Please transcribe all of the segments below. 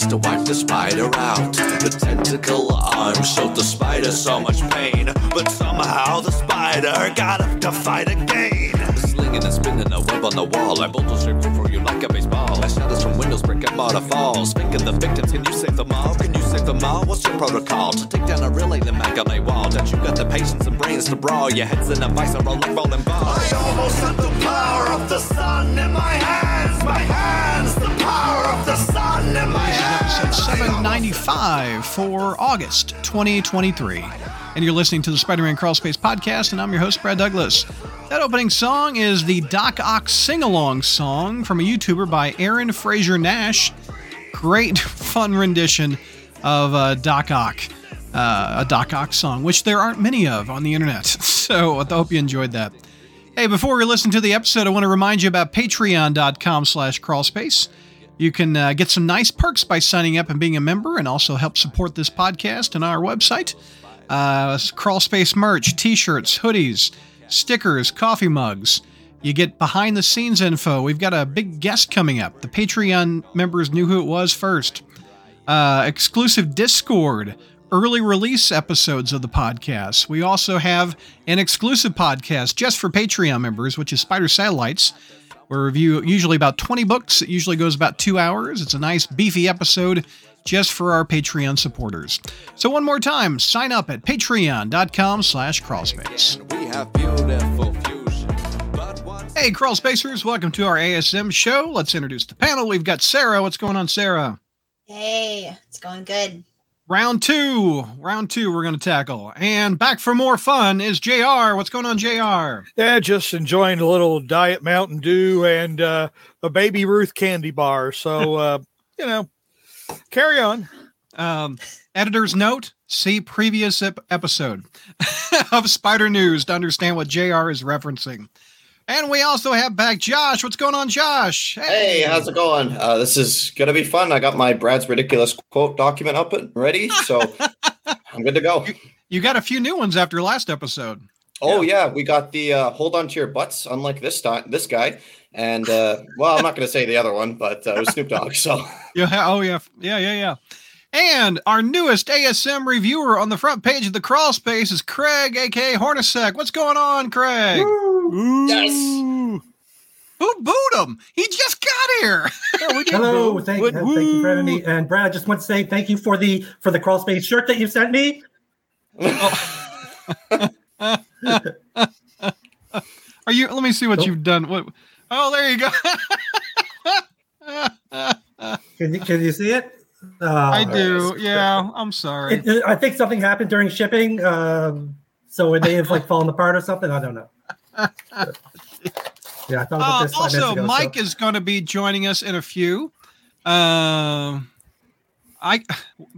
to wipe the spider out. The tentacle arm showed the spider so much pain, but somehow the spider got up to fight again. Slinging and spinning a web on the wall, I bulldozer for you like a baseball. I shadows from windows break and mortar falls. Thinking the victims, can you save them all? Can you save them all? What's your protocol to take down a relay the mag wall? That you got the patience and brains to brawl? Your head's in a vice, a rolling bowling ball. I almost had the power of the sun in my hands, my hands, the power of the sun. Episode 795 for August 2023. And you're listening to the Spider Man Crawlspace podcast, and I'm your host, Brad Douglas. That opening song is the Doc Ock sing along song from a YouTuber by Aaron Fraser Nash. Great, fun rendition of uh, Doc Ock, uh, a Doc Ock song, which there aren't many of on the internet. So I hope you enjoyed that. Hey, before we listen to the episode, I want to remind you about patreon.com slash crawlspace. You can uh, get some nice perks by signing up and being a member and also help support this podcast and our website. Uh, crawlspace merch, t-shirts, hoodies, stickers, coffee mugs. You get behind the scenes info. We've got a big guest coming up. The Patreon members knew who it was first. Uh, exclusive Discord, early release episodes of the podcast. We also have an exclusive podcast just for Patreon members, which is Spider Satellites. We review usually about 20 books. It usually goes about two hours. It's a nice, beefy episode just for our Patreon supporters. So one more time, sign up at patreon.com slash crawlspace. Hey, Crawl Spacers, welcome to our ASM show. Let's introduce the panel. We've got Sarah. What's going on, Sarah? Hey, it's going good. Round two. Round two, we're going to tackle. And back for more fun is JR. What's going on, JR? Yeah, just enjoying a little Diet Mountain Dew and uh, a Baby Ruth candy bar. So, uh, you know, carry on. Um, editor's note see previous ep- episode of Spider News to understand what JR is referencing. And we also have back Josh. What's going on, Josh? Hey, how's it going? Uh, this is gonna be fun. I got my Brad's ridiculous quote document up and ready, so I'm good to go. You got a few new ones after last episode. Oh yeah, we got the uh, hold on to your butts, unlike this time, this guy, and uh, well, I'm not gonna say the other one, but uh, it was Snoop Dogg. So Yeah. Oh, yeah. Yeah, yeah, yeah. And our newest ASM reviewer on the front page of the crawl space is Craig, aka Hornacek. What's going on, Craig? Yes. Who booed him? He just got here. Hello, thank, Would- uh, thank you for having me. And Brad, I just want to say thank you for the for the crawl space shirt that you sent me. Are you? Let me see what Nope. you've done. What? Oh, there you go. Can you can you see it? Uh, I do. Yeah. I'm sorry. It, it- I think something happened during shipping, um, so it may have like fallen apart or something. I don't know. yeah, I thought about Uh, this. five also, ago, so- Mike is going to be joining us in a few. Um, I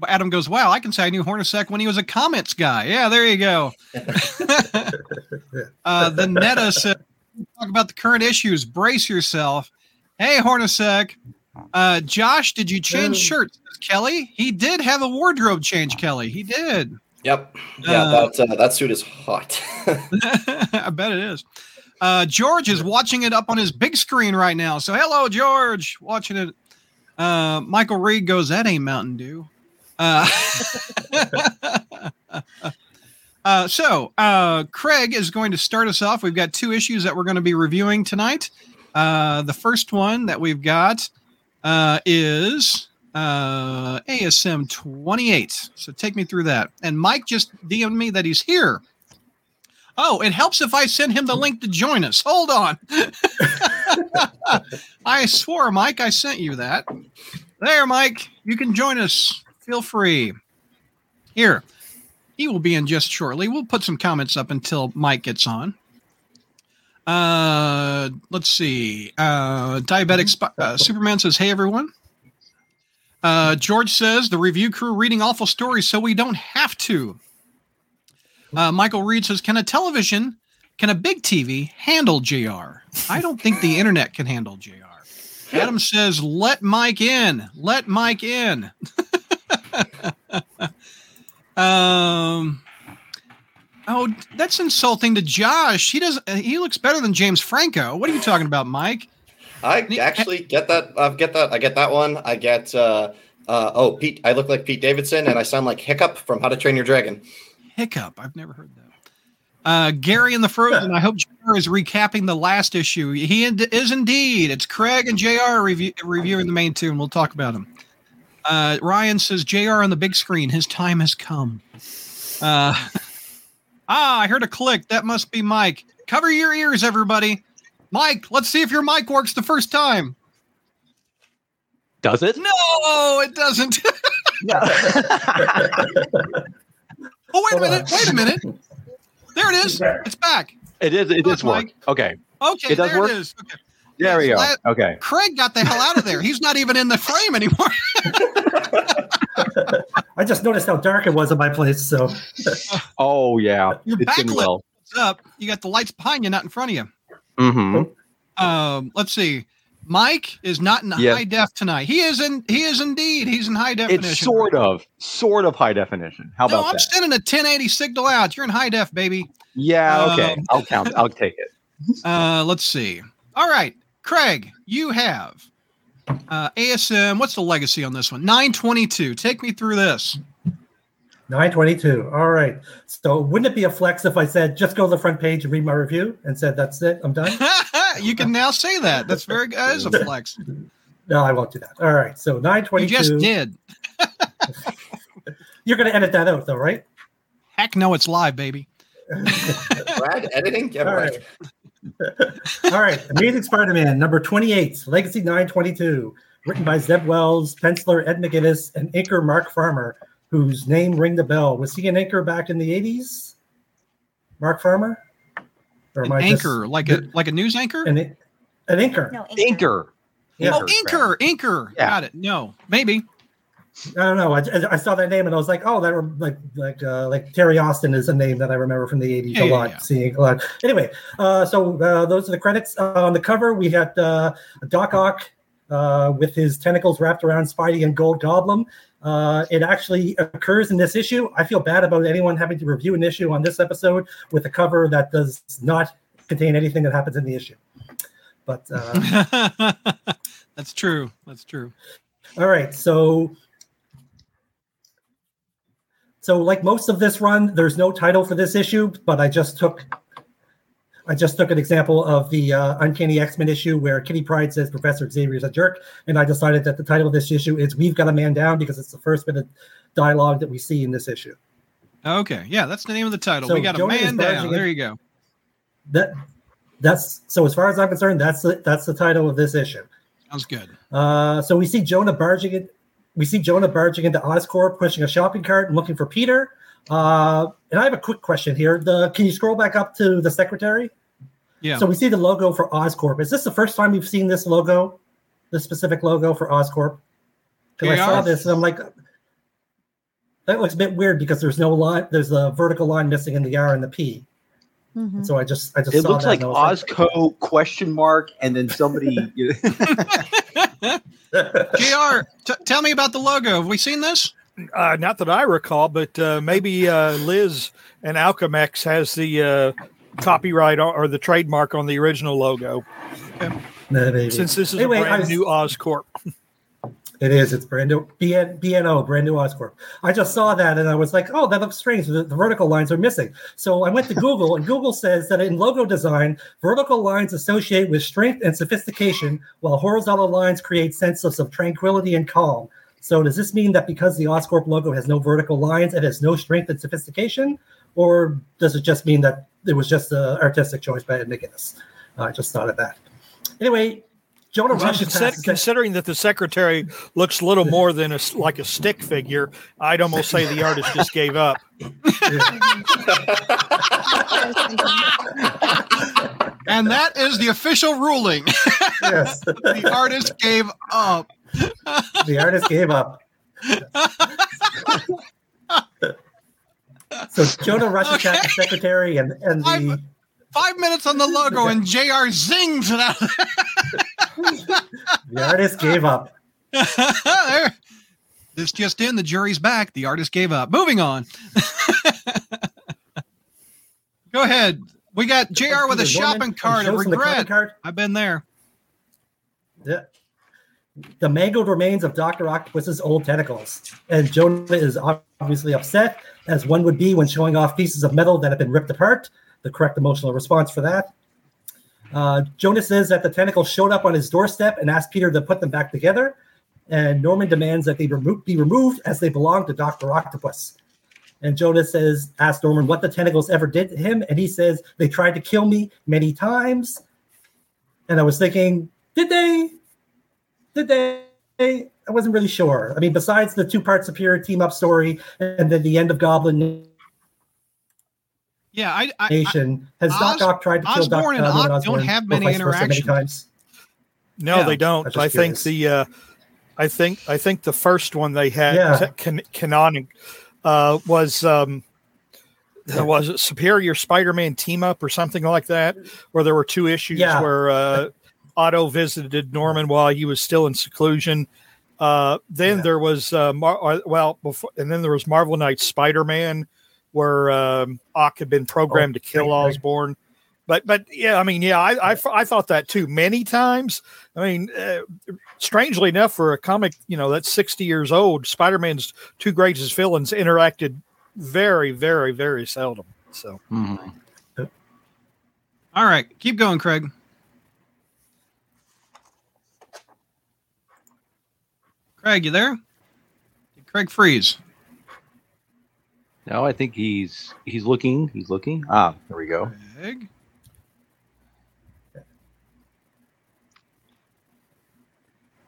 Adam goes, wow, I can say I knew Hornacek when he was a comments guy. Yeah, there you go. uh, the Netta said, talk about the current issues. Brace yourself. Hey, Hornacek. Uh, Josh, did you change Hello. shirts? Kelly, he did have a wardrobe change. Kelly, he did. yep, yeah, Uh, that uh, that suit is hot. I bet it is. Uh, George is watching it up on his big screen right now. So, hello, George, watching it. Uh, Michael Reed goes, That ain't Mountain Dew. Uh, uh, so, uh, Craig is going to start us off. We've got two issues that we're going to be reviewing tonight. Uh, the first one that we've got uh, is uh, ASM 28. So, take me through that. And Mike just DM'd me that he's here. Oh, it helps if I send him the link to join us. Hold on. I swore, Mike, I sent you that. There, Mike, you can join us. Feel free. Here, he will be in just shortly. We'll put some comments up until Mike gets on. Uh, let's see. Uh, diabetic Sp- uh, Superman says, "Hey everyone." Uh, George says the review crew reading awful stories, so we don't have to. Uh, Michael Reed says, "Can a television, can a big TV handle JR? I don't think the internet can handle JR." Adam says, "Let Mike in. Let Mike in." um. Oh, that's insulting to Josh. He does. uh, He looks better than James Franco. What are you talking about, Mike? I actually get that. I get that. I get that one. I get uh, Uh, oh, Pete, I look like Pete Davidson, and I sound like Hiccup from How to Train Your Dragon. Hiccup. I've never heard that. Uh, Gary and the Frozen. I hope JR is recapping the last issue. He is indeed. It's Craig and JR review- reviewing the main two, and we'll talk about him. Uh, Ryan says JR on the big screen. His time has come. Uh, ah, I heard a click. That must be Mike. Cover your ears, everybody. Mike, let's see if your mic works the first time. Does it? No, it doesn't. oh, wait a minute. Wait a minute. There it is. It's back. It is. It Look, is work. Mike. Okay. Okay, It does there work? it is. Okay. There we go. Yes, Okay. Craig got the hell out of there. He's not even in the frame anymore. I just noticed how dark it was in my place. So Oh yeah. Your It's been backlit well. Up? You got the lights behind you, not in front of you. Mm-hmm. Um, let's see. Mike is not in Yeah. high def tonight. He is in. He is indeed. He's in high definition. It's sort of, sort of high definition. How No, about I'm that? sending a 1080 signal out. You're in high def, baby. yeah. Okay. Um, I'll count. I'll take it. Uh, let's see. All right, Craig, you have uh, ASM. What's the legacy on this one? 922. Take me through this. 922. All right. So wouldn't it be a flex if I said just go to the front page and read my review and said that's it, I'm done? you can now say that. That's very good. That is a flex. No, I won't do that. All right. So 922. You just did. You're going to edit that out, though, right? Heck no, it's live, baby. Brad, editing? Yeah, All Brad. right. All right. Amazing Spider Man, number 28, Legacy 922, written by Zeb Wells, penciler Ed McGuinness, and inker Mark Farmer, whose name ring the bell. Was he an inker back in the 80s? Mark Farmer? Or An am I just- anchor, like a like a news anchor. An, an anchor. No, Inker. Yeah. oh, inker, inker. Yeah. Got it. No, maybe. I don't know. I, I saw that name and I was like, oh, that rem- like like uh, like Terry Austin is a name that I remember from the '80s Yeah, a lot. yeah. Seeing a lot. Anyway, uh, so uh, those are the credits uh, on the cover. We had uh, Doc Ock uh, with his tentacles wrapped around Spidey and Gold Goblin. Uh, it actually occurs in this issue. I feel bad about anyone having to review an issue on this episode with a cover that does not contain anything that happens in the issue. But uh, That's true. That's true. All right, so so like most of this run, there's no title for this issue, but I just took I just took an example of the uh, Uncanny X Men issue where Kitty Pryde says Professor Xavier's a jerk, and I decided that the title of this issue is "We've Got a Man Down" because it's the first bit of dialogue that we see in this issue. Okay, yeah, that's the name of the title. So we got a Jonah is man down. There you go. That that's so as far as I'm concerned, that's the, that's the title of this issue. Sounds good. Uh, so we see Jonah barging in, we see Jonah barging into Oscorp, pushing a shopping cart and looking for Peter. Uh, and I have a quick question here. The can you scroll back up to the secretary? Yeah. So we see the logo for Oscorp. Is this the first time we've seen this logo, this specific logo for Oscorp? Because I saw this and I'm like, that looks a bit weird because there's no line, there's a vertical line missing in the R and the P. Mhm. And so I just, I just It saw looks that like and I was Osco question mark and then somebody. Jr. T- tell me about the logo. Have we seen this? Uh, not that I recall, but uh, maybe uh, Liz and Alchemax has the uh, copyright or, or the trademark on the original logo. Maybe. Since this is Anyway, a I brand was- new Oscorp. It is. It's brand new. BN, BNO, brand new Oscorp. I just saw that and I was like, oh, that looks strange. The, the vertical lines are missing. So I went to Google and Google says that in logo design, vertical lines associate with strength and sophistication, while horizontal lines create senses of tranquility and calm. So does this mean that because the Oscorp logo has no vertical lines, it has no strength and sophistication? Or does it just mean that it was just an artistic choice by McGuinness? I just thought of that. Anyway, Jonah Rush is Consider- considering that the secretary looks little more than a s like a stick figure, I'd almost say the artist just gave up. And that is the official ruling. yes. the artist gave up. the artist gave up. so Jonah rushes back to secretary and and the I'm- Five minutes on the logo, and Jr. zings it out. the artist gave up. This just in: the jury's back. The artist gave up. Moving on. Go ahead. We got Jr. with a shopping cart of regret. I've been there. Yeah. the mangled remains of Dr. Octopus's old tentacles. And Jonah is obviously upset, as one would be when showing off pieces of metal that have been ripped apart. The correct emotional response for that. Uh, Jonah says that the tentacles showed up on his doorstep and asked Peter to put them back together. And Norman demands that they remo- be removed as they belong to Dr. Octopus. And Jonas says, asks Norman what the tentacles ever did to him. And he says, they tried to kill me many times. And I was thinking, did they? Did they? I wasn't really sure. I mean, besides the two part superior team up story and then the end of Goblin Yeah, I, I, I Nation, has Doc Os- Ock tried to kill Doc and uh, Ock don't Osborn have many vice versa interactions. times? No, Yeah. they don't. just I think the uh, I think I think the first one they had Yeah. ca- can, canonic uh, was um, was it Superior Spider-Man team up or something like that, where there were two issues Yeah. where uh, Otto visited Norman while he was still in seclusion. Uh, then Yeah. there was uh, Mar- uh, well before, and then there was Marvel Knights Spider-Man, where um, Ock had been programmed Oh, to kill right, right. Osborn. But but yeah, I mean yeah, I, I I thought that too many times. I mean, uh, strangely enough, for a comic you know that's sixty years old, Spider-Man's two greatest villains interacted very very very seldom. So Mhm. all right, keep going, Craig. Craig, you there? Did Craig freeze? No, I think he's he's looking. He's looking. Ah, there we go. Craig.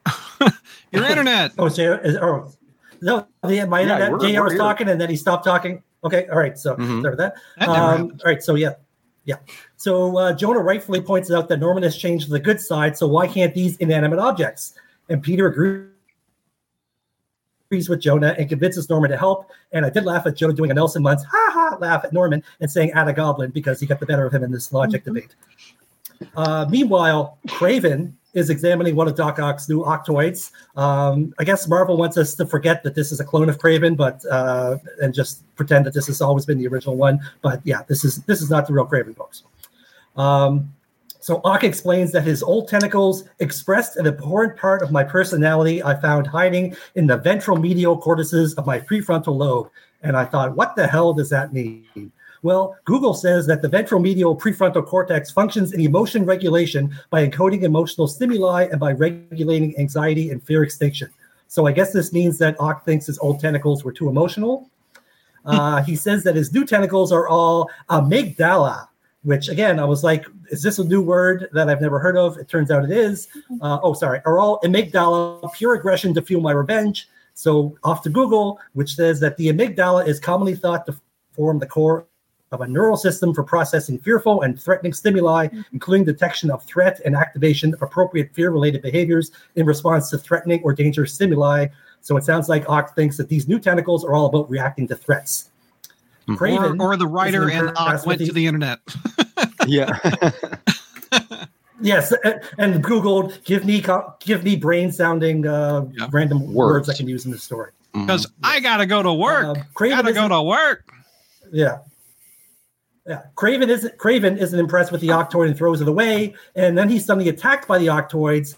Your internet. Oh, JR, is, oh, no, the, my Yeah, internet, we're- JR was here. talking and then he stopped talking. Okay, all right, so Mhm. sorry about that. That Um, all right, so yeah, yeah. So uh, Jonah rightfully points out that Norman has changed to the good side. So why can't these inanimate objects? And Peter agrees with Jonah and convinces Norman to help. And I did laugh at Jonah doing a Nelson Muntz ha ha laugh at Norman and saying "at a goblin" because he got the better of him in this logic debate. Uh, meanwhile, Kraven is examining one of Doc Ock's new octoids. Um, I guess Marvel wants us to forget that this is a clone of Kraven, but uh, and just pretend that this has always been the original one. But yeah, this is this is not the real Craven, folks. Um, so Ock explains that his old tentacles expressed an important part of my personality I found hiding in the ventral medial cortices of my prefrontal lobe. And I thought, what the hell does that mean? Well, Google says that the ventral medial prefrontal cortex functions in emotion regulation by encoding emotional stimuli and by regulating anxiety and fear extinction. So I guess this means that Ock thinks his old tentacles were too emotional. Uh, he says that his new tentacles are all amygdala, which again, I was like, is this a new word that I've never heard of? It turns out it is. Uh, oh, sorry, are all amygdala, pure aggression to fuel my revenge. So off to Google, which says that the amygdala is commonly thought to form the core of a neural system for processing fearful and threatening stimuli, including detection of threat and activation of appropriate fear-related behaviors in response to threatening or dangerous stimuli. So it sounds like Ock thinks that these new tentacles are all about reacting to threats. Or, Kraven or the writer is and impressed Ock went to the- the internet. Yeah. Yes, and Googled give me give me brain sounding uh, Yeah. random words. Words. I can use in the story. Because I gotta go to work. Uh, Kraven gotta go to work. Yeah. Yeah. Kraven isn't Kraven isn't impressed with the Octoid and throws it away. And then he's suddenly attacked by the Octoids,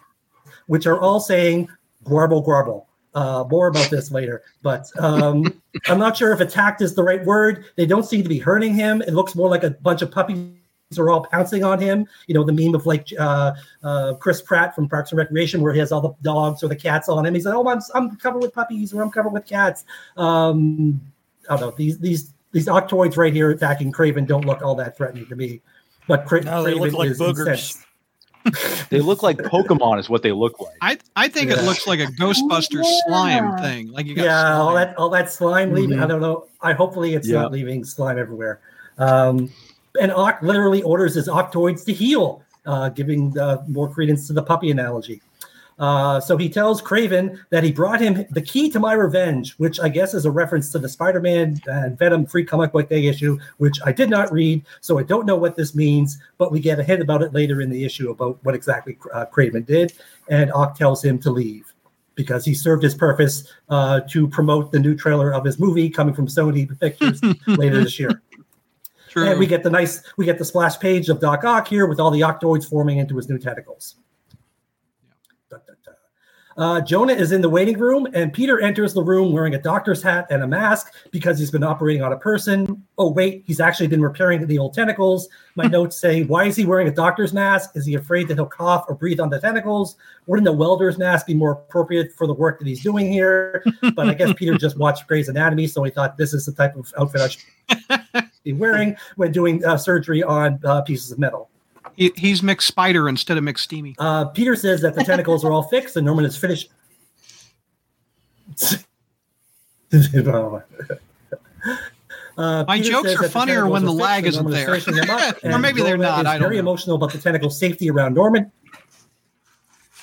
which are all saying garble garble. Uh, more about this later. But um, I'm not sure if attacked is the right word. They don't seem to be hurting him. It looks more like a bunch of puppies are all pouncing on him. You know, the meme of like uh, uh, Chris Pratt from Parks and Recreation, where he has all the dogs or the cats on him. He's like, "Oh, I'm, I'm covered with puppies, or I'm covered with cats." Um, I don't know. These these these octoids right here attacking Kraven don't look all that threatening to me. But Cra- No, they Kraven look like is boogers. incensed. They look like Pokemon, is what they look like. I I think it looks like a Ghostbuster yeah. slime thing. Like you got Yeah, all that all that slime leaving. I don't know. I hopefully it's Yeah. not leaving slime everywhere. Um, and Ock literally orders his octoids to heal, uh, giving uh, more credence to the puppy analogy. Uh, so he tells Kraven that he brought him the key to my revenge, which I guess is a reference to the Spider-Man and Venom free comic book day issue, which I did not read, so I don't know what this means. But we get a hint about it later in the issue about what exactly uh, Kraven did, and Ock tells him to leave because he served his purpose uh, to promote the new trailer of his movie coming from Sony Pictures later this year. True. And we get the nice, we get the splash page of Doc Ock here with all the octoids forming into his new tentacles. Uh, Jonah is in the waiting room, and Peter enters the room wearing a doctor's hat and a mask because he's been operating on a person. Oh, wait, he's actually been repairing the old tentacles. My notes say, Why is he wearing a doctor's mask? Is he afraid that he'll cough or breathe on the tentacles? Wouldn't a welder's mask be more appropriate for the work that he's doing here? But I guess Peter just watched Grey's Anatomy, so he thought this is the type of outfit I should be wearing when doing uh, surgery on uh, pieces of metal. He, he's McSpider instead of McSteamy. Uh, Peter says that the tentacles are all fixed and Norman is finished. Uh, My Peter jokes are that the funnier when the lag isn't Norman is there. up, Or maybe they're not, I don't very know. emotional about the tentacle safety around Norman.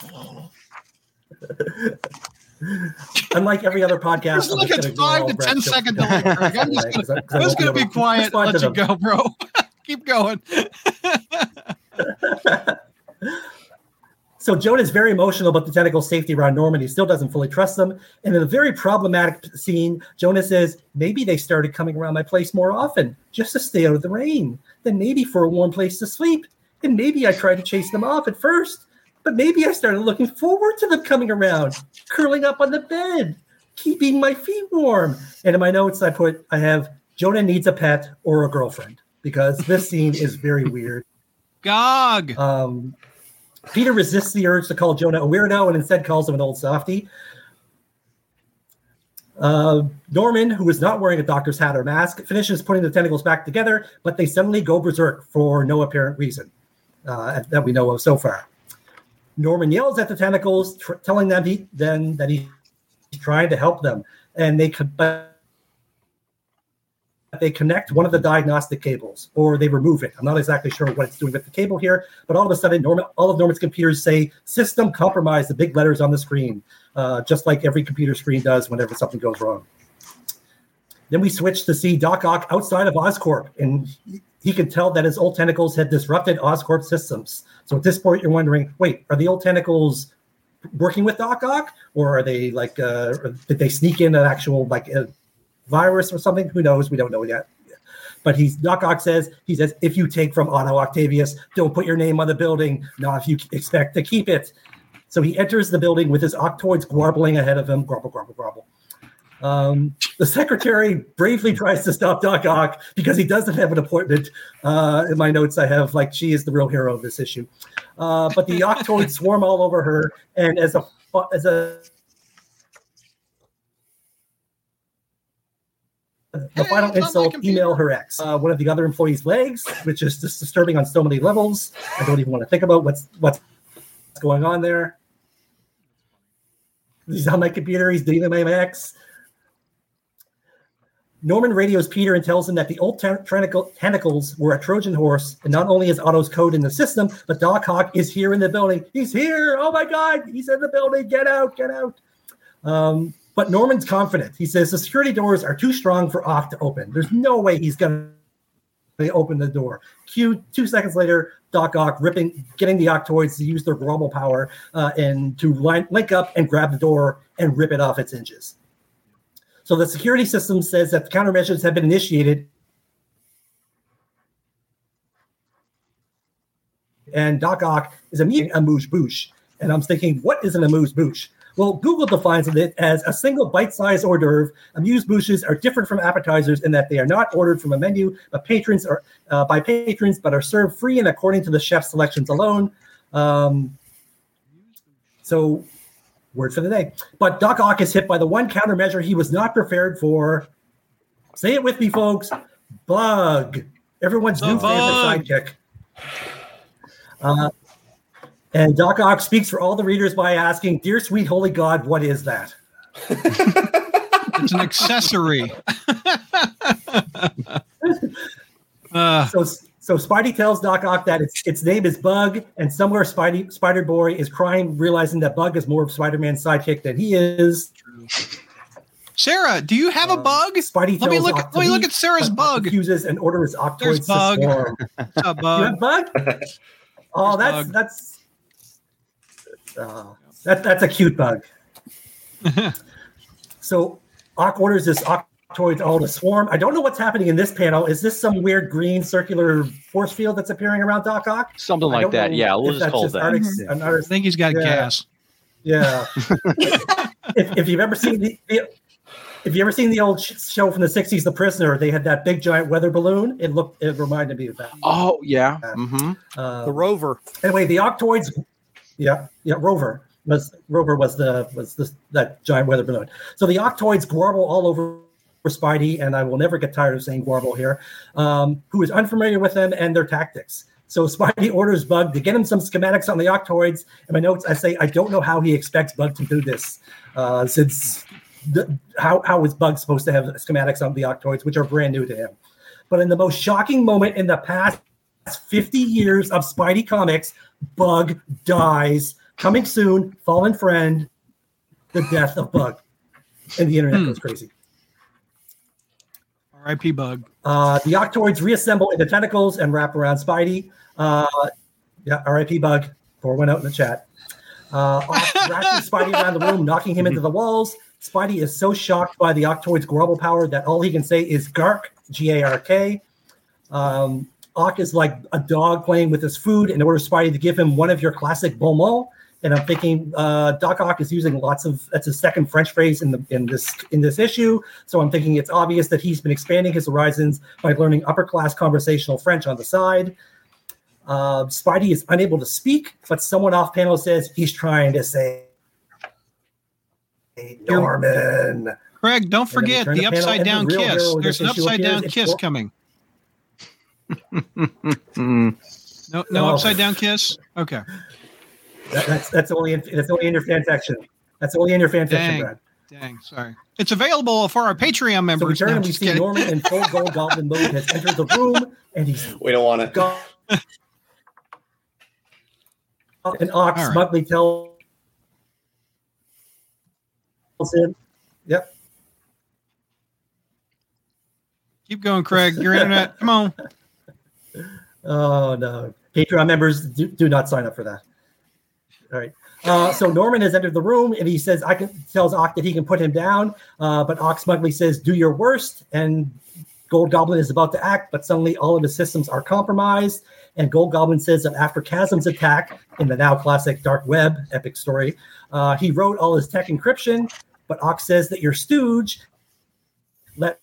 Unlike every other podcast, Just I'm look at five to 10 jokes. delay, I'm just gonna, I'm just gonna be be able to quiet let you go, bro. Keep going. So Jonah is very emotional about the tentacle safety around Norman. He still doesn't fully trust them. And in a very problematic scene, Jonah says, maybe they started coming around my place more often just to stay out of the rain. Then maybe for a warm place to sleep. And maybe I tried to chase them off at first. But maybe I started looking forward to them coming around, curling up on the bed, keeping my feet warm. And in my notes, I put, I have Jonah needs a pet or a girlfriend because this scene is very weird. Gog. Um, Peter resists the urge to call Jonah a weirdo and instead calls him an old softy. Uh, Norman, who is not wearing a doctor's hat or mask, finishes putting the tentacles back together, but they suddenly go berserk for no apparent reason uh, that we know of so far. Norman yells at the tentacles, tr- telling them he, then that he's trying to help them, and they could, but they connect one of the diagnostic cables or they remove it. I'm not exactly sure what it's doing with the cable here, but all of a sudden, Norman, all of Norman's computers say "system compromised." The big letters on the screen, uh, just like every computer screen does whenever something goes wrong. Then we switch to see Doc Ock outside of Oscorp, and he can tell that his old tentacles had disrupted Oscorp systems. So at this point, you're wondering, wait, are the old tentacles working with Doc Ock, or are they like, uh, did they sneak in an actual like a virus or something? Who knows? We don't know yet. But he's Doc Ock says he says if you take from Otto Octavius, don't put your name on the building, not if you expect to keep it. So he enters the building with his octoids gwarbling ahead of him, grumble, grumble, grumble. Um, the secretary bravely tries to stop Doc Ock because he doesn't have an appointment. Uh, in my notes, I have like she is the real hero of this issue. Uh, but the octoids swarm all over her, and as a as a the Hey, final it's on my insult, email her ex, uh, one of the other employees' legs, which is just disturbing on so many levels. I don't even want to think about what's what's going on there. He's on my computer. He's dealing my ex. Norman radios Peter and tells him that the old tentacle- tentacles were a Trojan horse, and not only is Otto's code in the system, but Doc Ock is here in the building. He's here! Oh my God! He's in the building! Get out! Get out! Um, but Norman's confident. He says the security doors are too strong for Ock to open. There's no way he's gonna open the door. Cue two seconds later, Doc Ock ripping, getting the Octoids to use their grumble power uh, and to line, link up and grab the door and rip it off its hinges. So the security system says that the countermeasures have been initiated. And Doc Ock is immediately amuse bouche. And I'm thinking, what is an amuse bouche? Well, Google defines it as a single bite-sized hors d'oeuvre. Amuse bouches are different from appetizers in that they are not ordered from a menu, but patrons are uh, by patrons, but are served free and according to the chef's selections alone. Um, so, word for the day. But Doc Ock is hit by the one countermeasure he was not prepared for. Say it with me, folks. Bug. Everyone's The new bug. favorite sidekick. Uh, and Doc Ock speaks for all the readers by asking, "Dear sweet holy God, what is that?" It's an accessory. uh, So, so Spidey tells Doc Ock that its its name is Bug, and somewhere Spidey Spider Boy is crying, realizing that Bug is more of Spider-Man's sidekick than he is. True. Sarah, do you have a Um, bug? Spidey Let me tells look. Ock At, let me look at Sarah's but Ock bug. Refuses and orders Octoids There's to Bug. swarm. What's a You have Bug? Oh, There's that's Bug. that's uh, that, that's a cute bug. so Ock orders this Octoid all to swarm. I don't know what's happening in this panel. Is this some weird green circular force field that's appearing around Doc Ock? Something like that. Yeah, we'll just that's call just that. artist- Mhm. an I think he's got Yeah. gas. Yeah. if, if you've ever seen the, the if you ever seen the old show from the '60s, The Prisoner, they had that big giant weather balloon. It looked, it reminded me of that. Oh yeah. Mm-hmm. Uh, The rover. anyway, the Octoids, yeah, yeah, Rover was Rover was the was the, that giant weather balloon. So the Octoids warble all over for Spidey, and I will never get tired of saying warble here. Um, who is unfamiliar with them and their tactics. So Spidey orders Bug to get him some schematics on the Octoids. In my notes, I say I don't know how he expects Bug to do this, uh, since the, how how is Bug supposed to have schematics on the Octoids, which are brand new to him? But in the most shocking moment in the past 50 years of Spidey comics, Bug dies. Coming soon, Fallen Friend, the death of Bug. And the internet Hmm. goes crazy. R.I.P. Bug. Uh, the Octoids reassemble into tentacles and wrap around Spidey. Uh, yeah, RIP Bug. Pour went out in the chat. Uh, wraps Spidey around the room, knocking him into the walls. Spidey is so shocked by the Octoid's grubble power that all he can say is Gark, G A R K. Um, Ock is like a dog playing with his food and orders Spidey to give him one of your classic bon mots. And I'm thinking uh, Doc Ock is using lots of that's a second French phrase in the in this in this issue. So I'm thinking it's obvious that he's been expanding his horizons by learning upper class conversational French on the side. Uh, Spidey is unable to speak, but someone off panel says he's trying to say Norman. Craig, don't And then we forget the the upside the down kiss. There's an upside down kiss coming. No, no Oh. upside down kiss. Okay. That, that's that's only in, that's only in your fan fiction. That's only in your fan fiction, Dang. Brad. Dang. Sorry. It's available for our Patreon So we members. turn No, and we see kidding. Norman in full gold goblin mode has entered the room, and he's We don't want it. gone. and Ox All right. smugly tells him, "Yep, Keep going, Craig. Your internet. Come on. Oh no. Patreon members do, do not sign up for that. All right. Uh, so Norman has entered the room and he says, I can tells Ock that he can put him down. Uh, but Ock smugly says, Do your worst. And Gold Goblin is about to act, but suddenly all of his systems are compromised. And Gold Goblin says that after Chasm's attack in the now classic Dark Web epic story, uh, he wrote all his tech encryption. But Ock says that your stooge let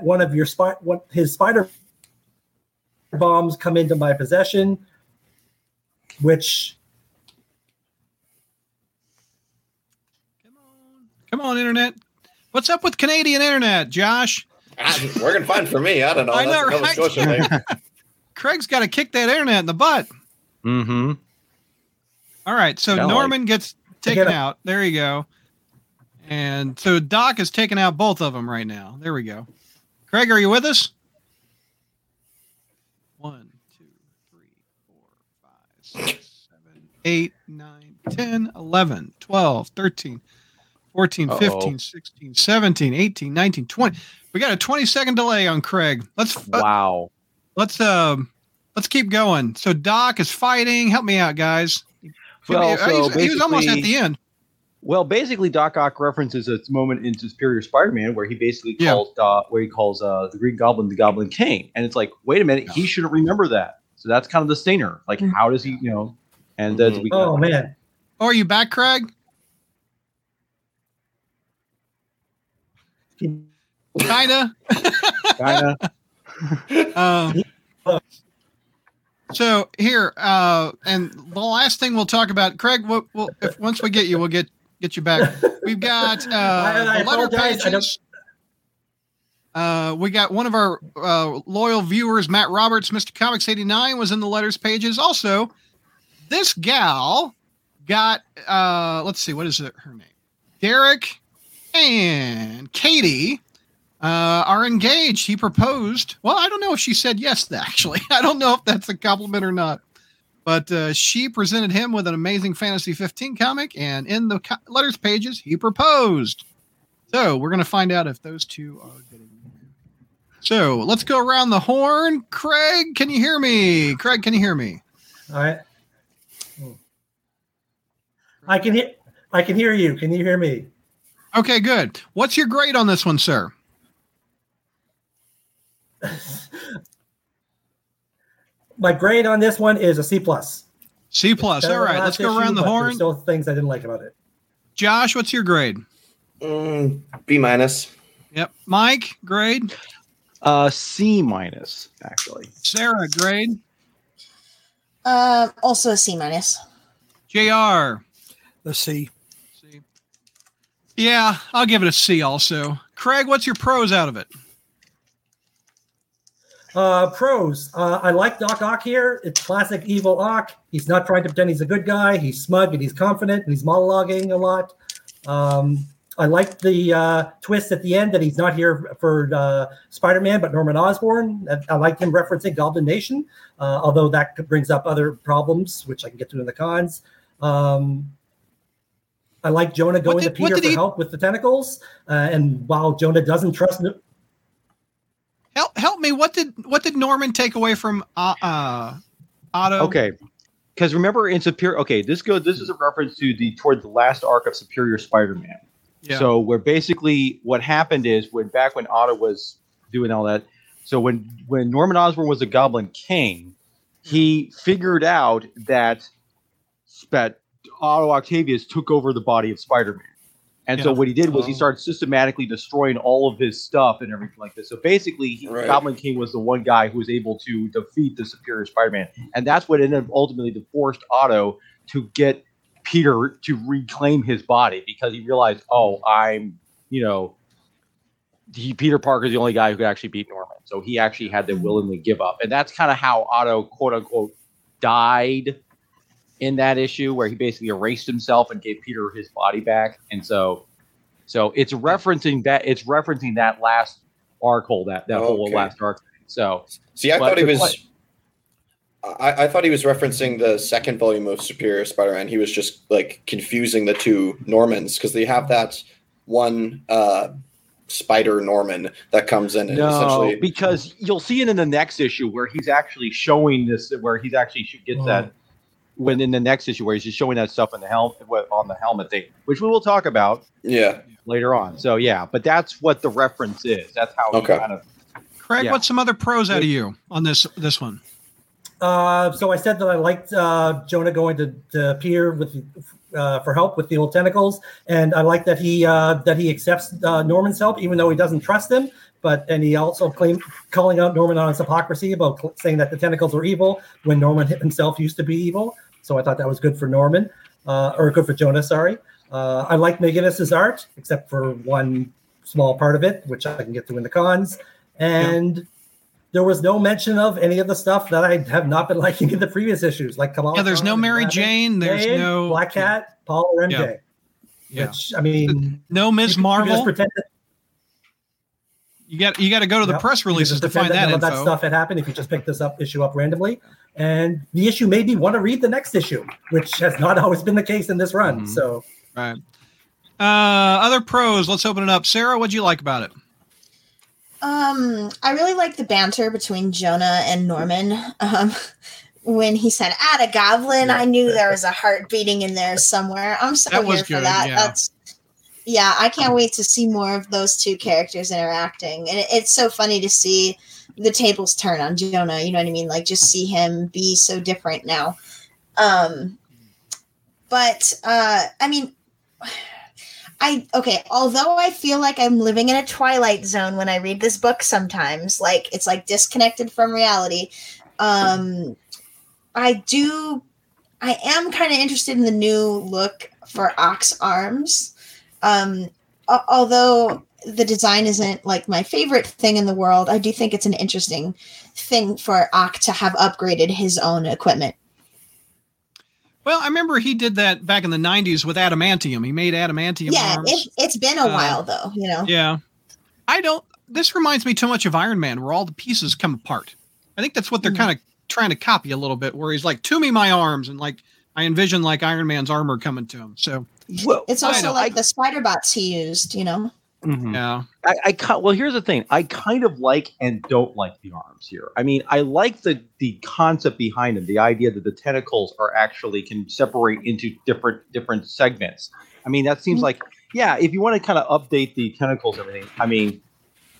one of your spy, his spider bombs come into my possession, which Come on, internet. What's up with Canadian internet, Josh? Ah, Working fine for me. I don't know. I know, a right? Thing. Craig's got to kick that internet in the butt. Mm-hmm. All right. So Kinda Norman gets taken Get it. out. There you go. And so Doc is taking out both of them right now. There we go. Craig, are you with us? 8, 9, 10, 11, 12, 13, 14, Uh-oh. 15, 16, 17, 18, 19, 20. We got a 20 second delay on Craig. Let's uh, Wow. Let's um let's keep going. So Doc is fighting. Help me out, guys. Well, so he was almost at the end. Well, basically, Doc Ock references a moment in Superior Spider-Man where he basically yeah. uh, where he calls uh, the Green Goblin the Goblin King, and it's like, wait a minute, no. he shouldn't remember that. So that's kind of the stinger. Like, mm-hmm. how does he, you know, and then Mhm. we oh man, Oh, are you back, Craig? Kinda. kind of Um, so here, uh, and the last thing we'll talk about, Craig. We'll, we'll, if once we get you, we'll get get you back. We've got uh, I- I letter apologize, I don't- pages. Uh, we got one of our uh, loyal viewers, Matt Roberts, Mr. Comics eighty nine, was in the letters pages. Also, this gal got uh, let's see, what is it, her name? Derek and Katie uh, are engaged. He proposed. Well, I don't know if she said yes. Actually, I don't know if that's a compliment or not. But uh, she presented him with an amazing Fantasy 15 comic, and in the co- letters pages, he proposed. So we're going to find out if those two are getting married. So let's go around the horn. Craig, can you hear me? Craig, can you hear me? all right. I can hear. I can hear you. Can you hear me? Okay, good. What's your grade on this one, sir? My grade on this one is a C plus. C plus. Better All than right, last let's go issue, around the but there's horn. Still things I didn't like about it. Josh, what's your grade? Mm, B minus. Yep. Mike, grade. Uh, C minus actually. Sarah, grade. Uh, also a C minus. Jr. Let's see. C. Yeah, I'll give it a C. Also, Craig, what's your pros out of it? Uh, pros. Uh, I like Doc Ock here. It's classic evil Ock. He's not trying to pretend he's a good guy. He's smug and he's confident and he's monologuing a lot. Um, I like the uh, twist at the end that he's not here for uh, Spider-Man, but Norman Osborn. I, I like him referencing Goblin Nation, uh, although that brings up other problems, which I can get to in the cons. Um, I like Jonah going did- to Peter for he- help with the tentacles, uh, and while Jonah doesn't trust Help, help me. What did what did Norman take away from uh, uh Otto? Okay. Because remember in Superior, okay, this goes. This is a reference to the toward the last arc of Superior Spider-Man. Yeah. So where basically what happened is when back when Otto was doing all that. So when when Norman Osborn was a Goblin King, he figured out that that Otto Octavius took over the body of Spider-Man. And so what he did was he Oh. started systematically destroying all of his stuff and everything like this. So basically, he, Right. Goblin King was the one guy who was able to defeat the Superior Spider-Man, and that's what ended up ultimately forced Otto to get Peter to reclaim his body because he realized, oh, I'm, you know, he, Peter Parker is the only guy who could actually beat Norman. So he actually had to willingly give up, and that's kind of how Otto, quote unquote, died in that issue where he basically erased himself and gave Peter his body back. And so, so it's referencing that it's referencing that last arc hole that that whole Okay. last arc. So See, I thought he was. que- I, I thought he was referencing the second volume of Superior Spider-Man. He was just like confusing the two Normans because they have that one uh, Spider Norman that comes in and no, essentially. because you'll see it in the next issue where he's actually showing this, where he's actually sh- gets Oh. that. When in the next issue where he's just showing that stuff in the helmet on the helmet thing, which we will talk about Yeah. later on. So yeah, but that's what the reference is. That's how Okay. kind of Craig, Yeah. what's some other pros out of you on this this one? Uh, so I said that I liked uh, Jonah going to, to Peter with uh, for help with the old tentacles, and I like that he uh, that he accepts uh, Norman's help, even though he doesn't trust him. But and he also claimed calling out Norman on his hypocrisy about cl- saying that the tentacles were evil when Norman himself used to be evil. So I thought that was good for Norman, uh, or good for Jonah. Sorry. Uh, I like McGuinness's art, except for one small part of it, which I can get to in the cons. And there was no mention of any of the stuff that I have not been liking in the previous issues, like Kamala. Yeah, there's no Mary Jane. There's Jane, no Black Cat, Paul, or MJ. Yeah. Yeah. Which I mean, no Ms. Marvel. that, You got you got to go to the Yep. press releases to find that of info. that stuff had happened if you just pick this up issue up randomly. And the issue made me want to read the next issue, which has not always been the case in this run. Mhm. So Right. Uh, other pros. Let's open it up. Sarah, what'd you like about it? Um, I really like the banter between Jonah and Norman. Um, when he said "Add a goblin," I knew there was a heart beating in there somewhere. I'm so That was here for good, that. yeah. That's yeah. I can't wait to see more of those two characters interacting, and it, it's so funny to see the tables turn on Jonah. You know what I mean? Like just see him be so different now. Um, but uh, I mean. I okay, although I feel like I'm living in a twilight zone when I read this book sometimes, like it's like disconnected from reality. Um I do I am kind of interested in the new look for Ock's Arms. Um al- although the design isn't like my favorite thing in the world, I do think it's an interesting thing for Ock to have upgraded his own equipment. Well, I remember he did that back in the '90s with adamantium. He made adamantium yeah, arms. it, it's been a Uh, while though, you know. Yeah. I don't this reminds me too much of Iron Man where all the pieces come apart. I think that's what they're Mhm. kind of trying to copy a little bit where he's like, "To me my arms." And like I envision like Iron Man's armor coming to him. So, well, It's also like the spider bots he used, you know. Mhm. yeah. I, I ki- well, here's the thing. I kind of like and don't like the arms here. I mean, I like the the concept behind them, the idea that the tentacles are actually can separate into different different segments. I mean, that seems Mhm. like yeah. If you want to kind of update the tentacles, and everything. I mean,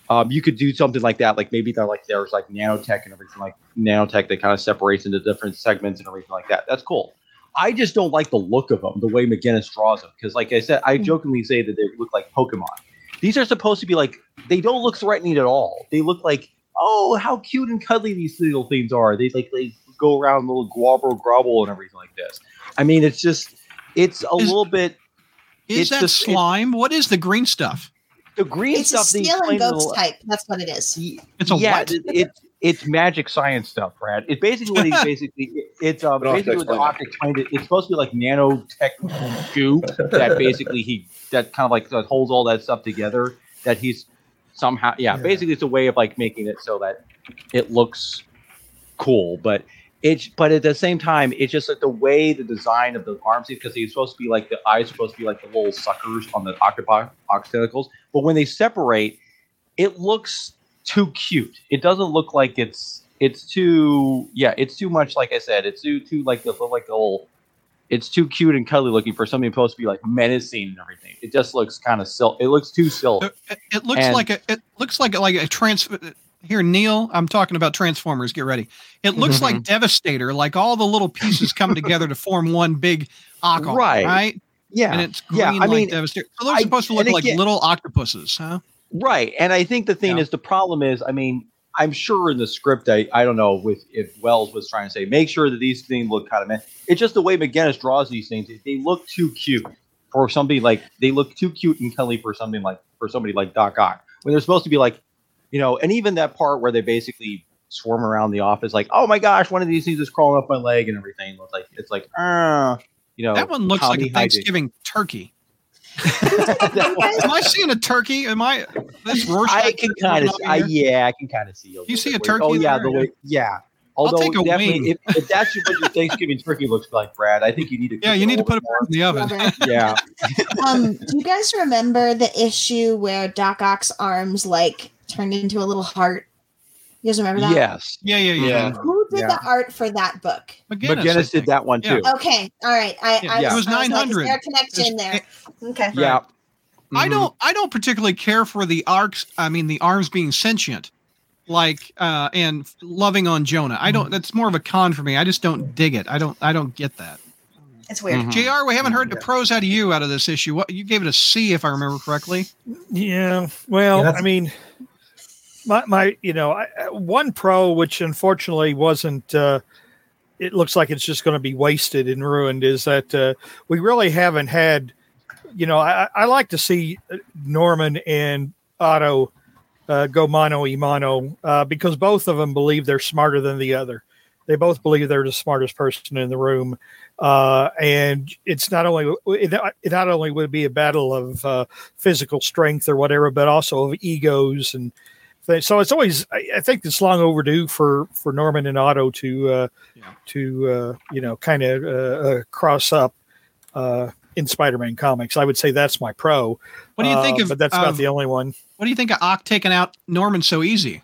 um, you could do something like that. Like maybe they're like there's like nanotech and everything like nanotech that kind of separates into different segments and everything like that. That's cool. I just don't like the look of them, the way McGuinness draws them. Because, like I said, I Hmm. jokingly say that they look like Pokemon. These are supposed to be like they don't look threatening at all. They look like oh, how cute and cuddly these little things are. They like they go around little grobble grobble and everything like this. I mean, it's just it's a Is- little bit Is It's that just- it- slime? what is the green stuff? the green It's a stuff. they steel and explain in the ghost l- type. That's what it is. It's a yeah, what? it, it's it's magic science stuff, Brad. It's basically what basically it's uh, We don't have to basically what the explain explained it. It's supposed to be like nanotech goo that basically he that kind of like that holds all that stuff together. That he's somehow yeah, Yeah. basically it's a way of like making it so that it looks cool, but. It's but at the same time, it's just like the way the design of the arms because he's supposed to be like the eyes supposed to be like the little suckers on the octopi ox tentacles. But when they separate, it looks too cute. It doesn't look like it's it's too yeah, it's too much like I said, it's too too like the like the whole it's too cute and cuddly looking for something supposed to be like menacing and everything. It just looks kind of silk. It looks too silk. It, it looks And- like a it looks like like a trans here Neil, I'm talking about Transformers, get ready. It looks like mm-hmm. Devastator, like all the little pieces come together to form one big Ockle, Right. right? Yeah, And it's green yeah. I like mean, Devastator. So they're I- supposed to look and like again- little octopuses, huh? Right. And I think the thing Yeah. is the problem is, I mean, I'm sure in the script, I, I don't know with if Wells was trying to say, make sure that these things look kind of man. It's just the way McGuinness draws these things. They look too cute for somebody like they look too cute and cuddly for something like for somebody like Doc Ock. When they're supposed to be like, you know, and even that part where they basically swarm around the office, like, oh my gosh, one of these things is crawling up my leg and everything. It's like it's like, uh, you know, that one looks like a. Thanksgiving turkey. That one- Am I seeing a turkey? Am I this Rorschach I can kind of, I, yeah, I can kind of see. You see a turkey Oh yeah, the way, yeah. Although take a definitely, wing. if, if that's what your Thanksgiving turkey looks like, Brad, I think you need to. Yeah, you need to put it in the oven. Yeah, um, do you guys remember the issue where Doc Ock's arms like turned into a little heart? You guys remember that? yes. Yeah, yeah, yeah. Yeah. Who did Yeah. the art for that book? McGuinness, I McGuinness did that one Yeah. too. Okay, all right. I, Yeah, I it was, was I like, 900. is there connection there? Okay. Yeah. I Mhm. don't I don't particularly care for the arcs I mean the arms being sentient like uh and loving on Jonah. I don't that's more of a con for me. I just don't dig it. I don't I don't get that. It's weird. Mhm. JR, we haven't heard the pros out of you out of this issue. What you gave it a C if I remember correctly. Yeah. Well, Yeah, I mean, my my you know I, one pro which unfortunately wasn't. Uh, it looks like it's just going to be wasted and ruined. Is that uh, we really haven't had. You know, I, I like to see uh, Norman and Otto uh, go mano a mano uh, because both of them believe they're smarter than the other. They both believe they're the smartest person in the room, uh, and it's not only it, it not only would be a battle of uh, physical strength or whatever, but also of egos and things. So it's always I, I think it's long overdue for for Norman and Otto to uh, Yeah. to uh, you know kind of uh, uh, cross up uh, in Spider-Man comics. I would say that's my pro. What do you think Uh, of But that's not the only one. what do you think of Ock taking out Norman so easy?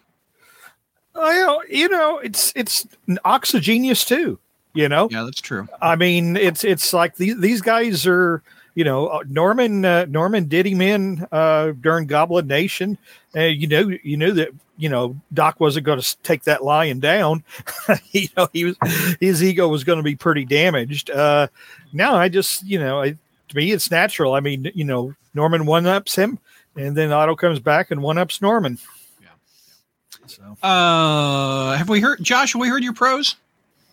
Well, you know, it's it's an oxygenius too. You know, Yeah, that's true. I mean, it's it's like these these guys are, you know, uh, Norman uh, Norman did him in uh, during Goblin Nation. Uh, you know, you knew that you know Doc wasn't going to take that lion down. you know, he was his ego was going to be pretty damaged. Uh, now I just you know, I, to me it's natural. I mean, you know, Norman one ups him, and then Otto comes back and one ups Norman. Yeah. So. Uh have we heard Josh, have we heard your pros?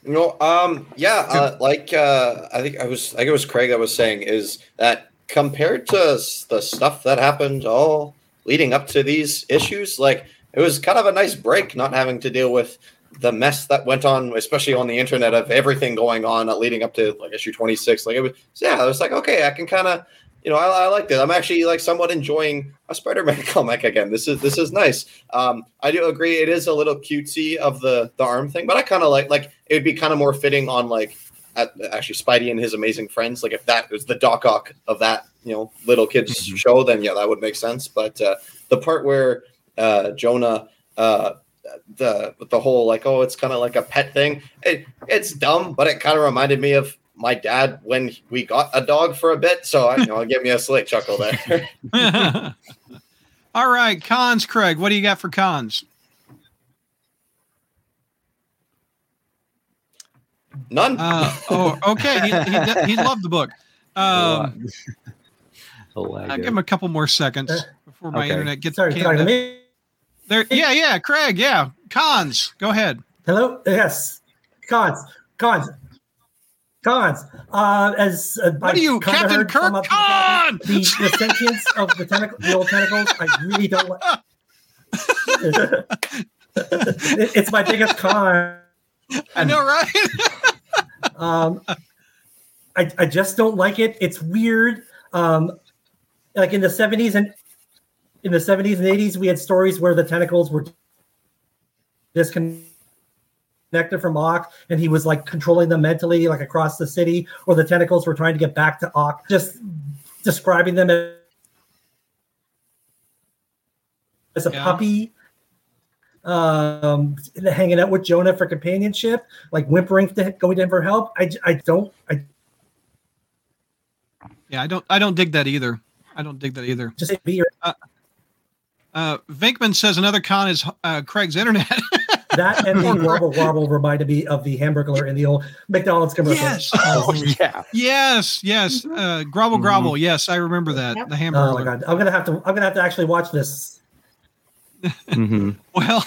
You know, um, yeah, uh, like uh, I think I was, I think it was Craig that was saying is that compared to the stuff that happened all leading up to these issues, like it was kind of a nice break not having to deal with the mess that went on, especially on the internet of everything going on uh, leading up to like issue twenty six. Like it was, yeah, I was like, okay, I can kind of, you know, I, I like this. I'm actually like somewhat enjoying a Spider-Man comic again. This is this is nice. Um, I do agree it is a little cutesy of the the arm thing, but I kind of like like it would be kind of more fitting on like at, actually Spidey and his amazing friends. Like if that was the Doc Ock of that you know little kids Mhm. show, then yeah, that would make sense. But uh, the part where uh, Jonah. Uh, the the whole like oh it's kind of like a pet thing it, it's dumb but it kind of reminded me of my dad when we got a dog for a bit so I, you know it gave me a slight chuckle there All right, cons, Craig. What do you got for cons? None. Uh, oh, okay. He, he, he loved the book. Um, I'll give him a couple more seconds before my Okay. internet gets Sorry, sorry. up. Me? There, yeah, yeah, Craig, yeah. Cons, go ahead. Hello. Yes. Cons. Cons. Cons. Uh, as uh, What are you, Captain Kirk? Con! The, the sentience of the tentacle, the old tentacles. I really don't like. It- it's my biggest con. I know, right? Um, I, I just don't like it. It's weird. Um, like in the 70s and in the 70s and 80s, we had stories where the tentacles were disconnected from Ock and he was like controlling them mentally, like across the city, or the tentacles were trying to get back to Ock, just describing them as, as a Yeah. puppy. Um, hanging out with Jonah for companionship, like whimpering to going to him for help. I, I don't I yeah, I don't, I don't dig that either. I don't dig that either. just be your Uh, Vinkman says another con is uh, Craig's internet. That and the wobble wobble reminded me of the hamburger in the old McDonald's commercial. Yes. Oh yeah. yes, yes. Uh, grovel, Mhm. Yes, I remember that. Yep. The Oh my god! I'm gonna have to. I'm gonna have to actually watch this. Hmm Well,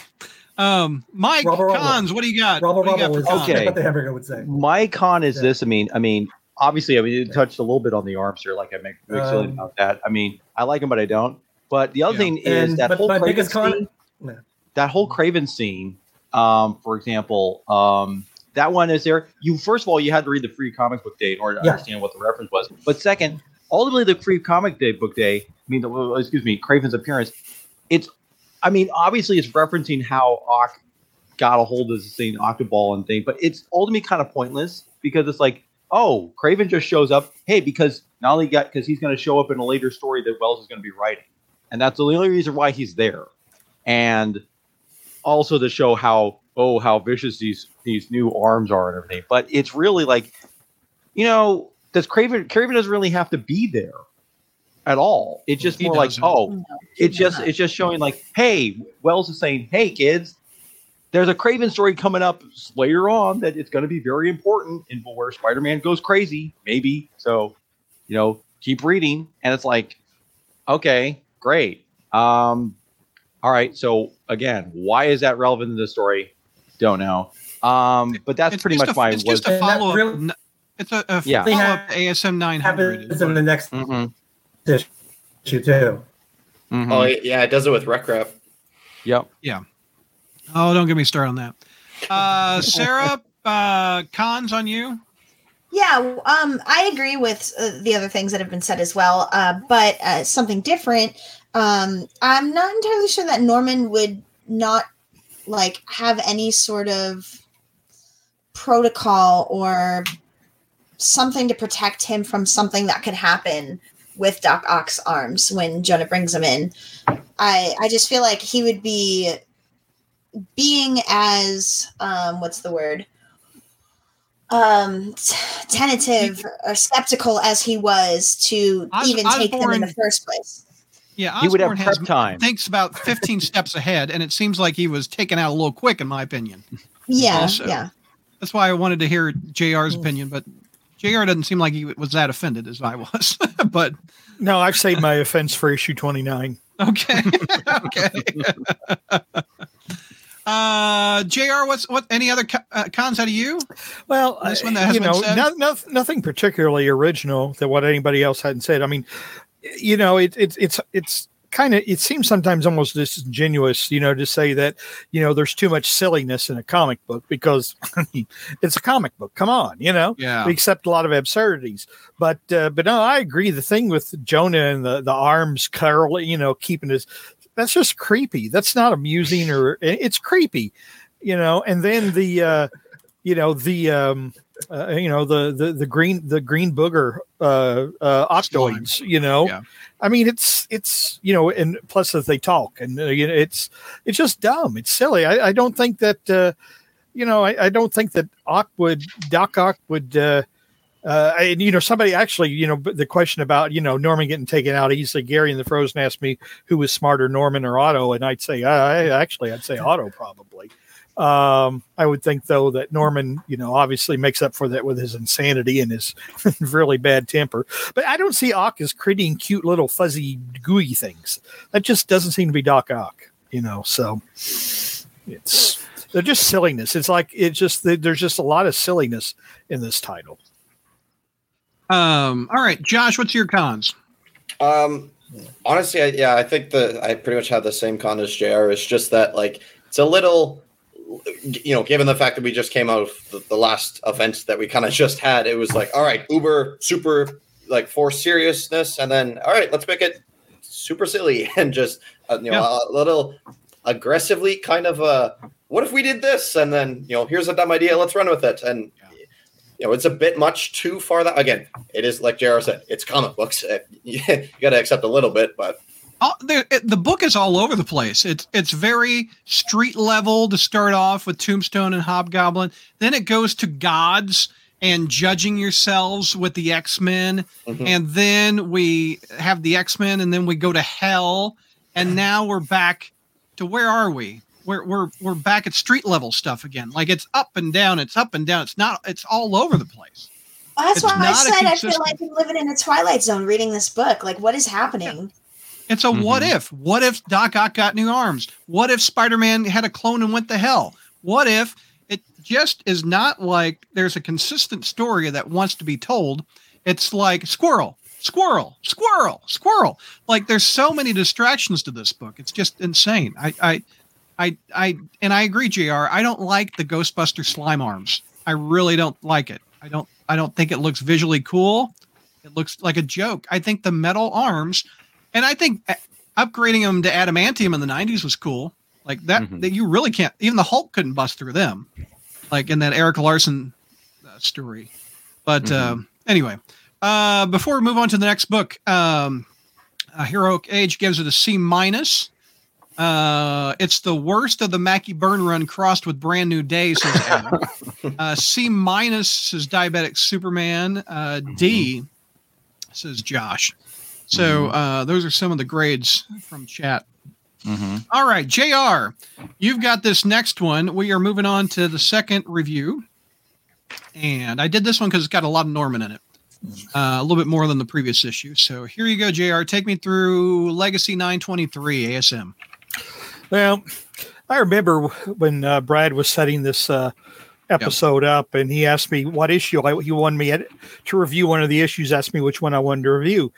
um, Mike Rubble, rubble. cons. What do you got? Rubble What do you got rubble for? Okay. what the hamburger would say. My con is Yeah. this. I mean, I mean, obviously, I mean, you touched a little bit on the arms here, like I make big silly Um, about that. I mean, I like them, but I don't. But the other Yeah. thing is And- that but whole my Kraven biggest con- scene, Yeah. that whole Kraven scene, um, for example, um, that one is there. You first of all, you had to read the free comic book day in order to Yeah. understand what the reference was. But second, ultimately, the free comic day book day, I mean, the, excuse me, Kraven's appearance. It's, I mean, obviously, it's referencing how Ock got a hold of the thing, Octoball and thing, but it's ultimately kind of pointless because it's like, oh, Kraven just shows up. Hey, because not only got because he's going to show up in a later story that Wells is going to be writing, and that's the only reason why he's there, and also to show how oh how vicious these these new arms are and everything. But it's really like, you know, does Kraven Kraven doesn't really have to be there at all. It's just He more like, doesn't. oh, No, it's just not. it's just showing like, hey, Wells is saying, hey kids, there's a Kraven story coming up later on that it's going to be very important and where Spider-Man goes crazy, maybe. So, you know, keep reading, and it's like, okay, great. Um, all right. So again, why is that relevant to the story? Don't know. Um, but that's It's pretty much a, my It's was. just a follow up. really- It's a, a Yeah. They follow have- up ASM 900. Happens in the next Mhm, issue too. mhm. Oh yeah, it does it with Recrap. Yep. Yeah. Oh, don't get me started on that. Uh, Sarah, uh, cons on you? Yeah, um, I agree with uh, the other things that have been said as well. Uh, but uh, something different. Um, I'm not entirely sure that Norman would not like have any sort of protocol or something to protect him from something that could happen with Doc Ock's arms when Jonah brings him in. I I just feel like he would be being as um what's the word um t- tentative or skeptical as he was to Os- even take them in the first place. Yeah, He would have has time. thinks about 15 steps ahead, and it seems like he was taken out a little quick, in my opinion. Yeah, Also- yeah. That's why I wanted to hear JR's opinion, but JR doesn't seem like he was that offended as I was. but No, I've saved my offense for issue 29. okay, okay. uh, JR, what's what? Any other co- uh, cons out of you? Well, This uh, one that has you been know, said? no, no, nothing particularly original that what anybody else hadn't said. I mean, you know, it, it, it's it's kind of it seems sometimes almost disingenuous, you know, to say that you know there's too much silliness in a comic book because I mean, it's a comic book. Come on, you know. Yeah, We accept a lot of absurdities, but uh, but no, I agree. The thing with Jonah and the the arms curling, you know, keeping his that's just creepy. That's not amusing or it's creepy, you know. And then the uh, you know the um, uh, you know the the the green the green booger uh, uh, octoids, you know. Yeah. I mean, it's it's you know, and plus as they talk, and uh, you know, it's it's just dumb. It's silly. I, I don't think that uh, you know, I, I don't think that Ock would Doc Ock would. Uh, uh, and you know, somebody actually, you know, the question about you know Norman getting taken out easily. Gary in the Frozen asked me who was smarter, Norman or Otto, and I'd say, I, I actually, I'd say Otto probably. Um, I would think though that Norman, you know, obviously makes up for that with his insanity and his really bad temper. But I don't see Ock as creating cute little fuzzy gooey things. That just doesn't seem to be Doc Ock, you know. So it's they're just silliness. It's like it's just there's just a lot of silliness in this title. Um, all right, Josh, what's your cons? Um, honestly, I, yeah, I think that I pretty much have the same con as Jr. It's just that like it's a little, you know, given the fact that we just came out of the, the last events that we kind of just had, it was like, all right, uber super like for seriousness, and then all right, let's make it super silly and just uh, you know Yeah. a little aggressively kind of uh what if we did this? And then you know here's a dumb idea let's run with it. And you know it's a bit much too far that again it is like jr said it's comic books you gotta accept a little bit but all, it, the book is all over the place. It's it's very street level to start off with Tombstone and Hobgoblin. Then it goes to gods and judging yourselves with the X Men, Mhm. and then we have the X Men, and then we go to hell, and now we're back to where are we? We're we're we're back at street level stuff again. Like it's up and down. It's up and down. It's not. It's all over the place. Well, that's It's why I said I feel like I'm living in a twilight zone reading this book. Like, what is happening? It's a what Mhm. if? What if Doc Ock got new arms? What if Spider Man had a clone and went to hell? What if it just is not like there's a consistent story that wants to be told? It's like squirrel, squirrel, squirrel, squirrel. Like there's so many distractions to this book. It's just insane. I, I, I, I, and I agree, Jr. I don't like the Ghostbuster slime arms. I really don't like it. I don't. I don't think it looks visually cool. It looks like a joke. I think the metal arms and I think uh, upgrading them to adamantium in the 90s was cool. Like that, Mhm. that you really can't, even the Hulk couldn't bust through them, like in that Erik Larsen uh, story. But Mhm. um, anyway, uh, before we move on to the next book, um, uh, Heroic Age gives it a C minus. Uh, it's the worst of the Mackie Byrne run crossed with Brand New Day, says Adam. uh, C minus says Diabetic Superman. Uh, D says Josh. So uh, those are some of the grades from chat. Mm-hmm. All right, JR, you've got this next one. We are moving on to the second review. And I did this one because it's got a lot of Norman in it, uh, a little bit more than the previous issue. So here you go, JR. Take me through Legacy 923 ASM. Well, I remember when uh, Brad was setting this uh, episode up, and he asked me what issue I, he wanted me at, to review. One of the issues asked me which one I wanted to review,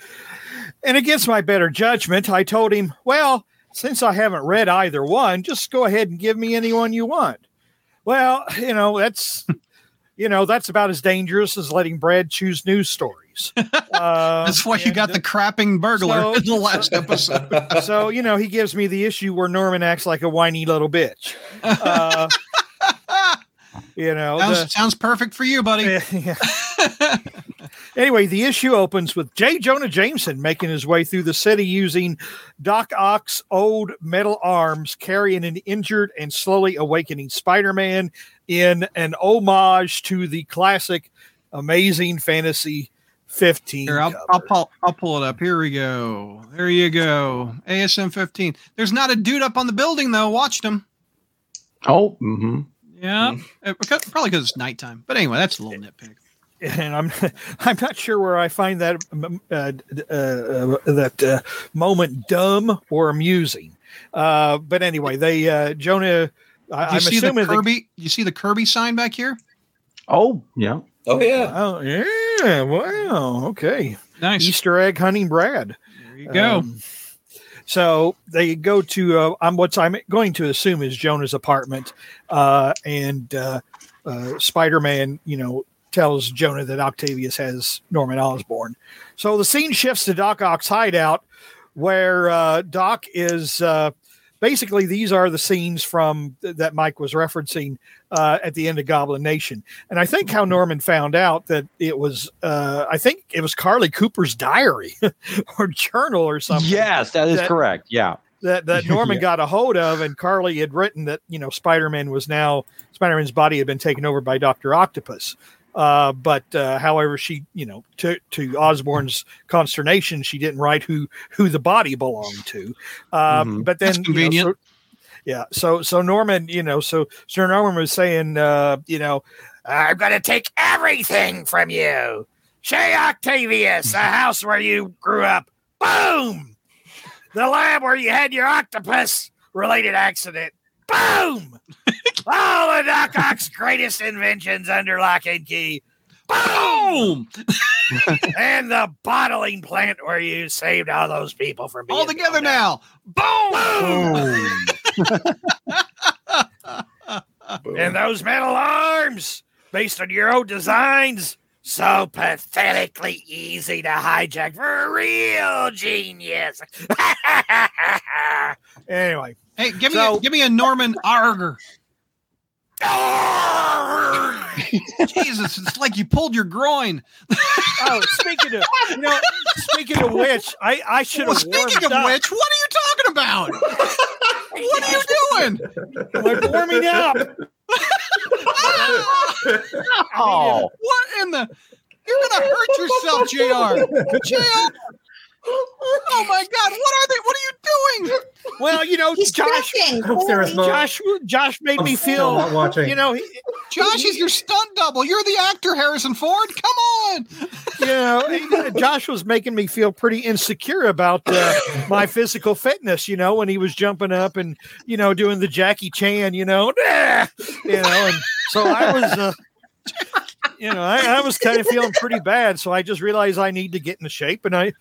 and against my better judgment, I told him, "Well, since I haven't read either one, just go ahead and give me any one you want." Well, you know that's. You know that's about as dangerous as letting Brad choose news stories. Uh, That's why you got the crapping burglar so- in the last episode. so you know he gives me the issue where Norman acts like a whiny little bitch. Uh, you know. sounds, the- sounds perfect for you, buddy. Yeah. anyway, the issue opens with J. Jonah Jameson making his way through the city using Doc Ock's old metal arms, carrying an injured and slowly awakening Spider-Man in an homage to the classic Amazing Fantasy 15. Here, I'll. I'll, pull, I'll pull it up. Here we go. There you go. ASM 15. There's not a dude up on the building, though. Watched him. Oh, mm-hmm. Yeah. Because- probably because it's nighttime. But anyway, that's a little nitpick. and I'm I'm not sure where I find that uh, uh, uh, that uh, moment dumb or amusing. Uh, but anyway, they uh, Jonah. I, you I'm see the assuming the- Kirby? you see the Kirby sign back here? Oh, yeah. oh yeah oh yeah, wow, okay. Nice. Easter egg hunting, Brad. There you go. Um, so they go to uh, I'm what's I'm going to assume is Jonah's apartment, uh, and uh, uh, Spider-Man, you know, tells Jonah that Octavius has Norman Osborn. So the scene shifts to Doc Ock's hideout, where uh, Doc is. Basically, these are the scenes from that Mike was referencing uh, at the end of Goblin Nation, and I think how Norman found out that it was. Uh, I think it was Carlie Cooper's diary or journal or something Yes, that is That- correct. Yeah. that that Norman Yeah. got a hold of, and Carly had written that you know Spider-Man was now Spider-Man's body had been taken over by Doctor Octopus. Uh, but uh, however, she you know to to Osborn's consternation, she didn't write who who the body belonged to. Uh, Mhm. But then That's you know, convenient. so- Yeah. So so Norman, you know, so Sir Norman was saying, uh, you know, I'm gonna take everything from you. Shay Octavius, the house where you grew up. Boom. The lab where you had your octopus related accident. Boom. All of Doc Ock's greatest inventions under lock and key. Boom. Boom! and the bottling plant where you saved all those people from being All together now. Boom! And those metal arms, based on your own designs, so pathetically easy to hijack for a real genius. anyway. Hey, give me So- a, give me a Norman Arger. Jesus, it's like you pulled your groin. Oh, speaking of you know, speaking of which, I I should Well, have speaking of up. which, what are you talking about? what are you doing? We're warming up. Oh, What in the? You're gonna hurt yourself, Jr. Jr. Oh my God! What are they? What are you doing? Well, you know, He's Josh, joking. I hope Sarah's not- Josh, Josh made I'm me feel. not watching. You know, he, Josh is your stunt double. You're the actor, Harrison Ford. Come on. you know, Josh was making me feel pretty insecure about uh, my physical fitness. You know, when he was jumping up and you know doing the Jackie Chan. You know, you know, and so I was. Uh, you know, I, I was kind of feeling pretty bad, so I just realized I need to get into shape, and I,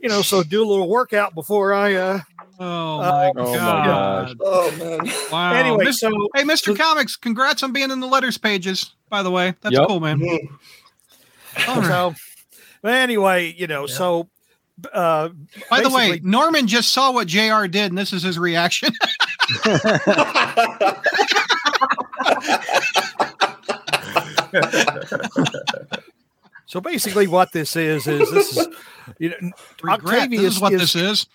you know, so do a little workout before I. uh Oh Uh, my oh my God! Oh man. Wow. Anyway, Mis- so hey, Mr. Comics, congrats on being in the letters pages. By the way, that's Yep. cool, man. All right. so but anyway, you know, Yeah. so uh By the way, Norman just saw what Jr. did, and this is his reaction. so basically what this is is this is you know Regret. This is what this is.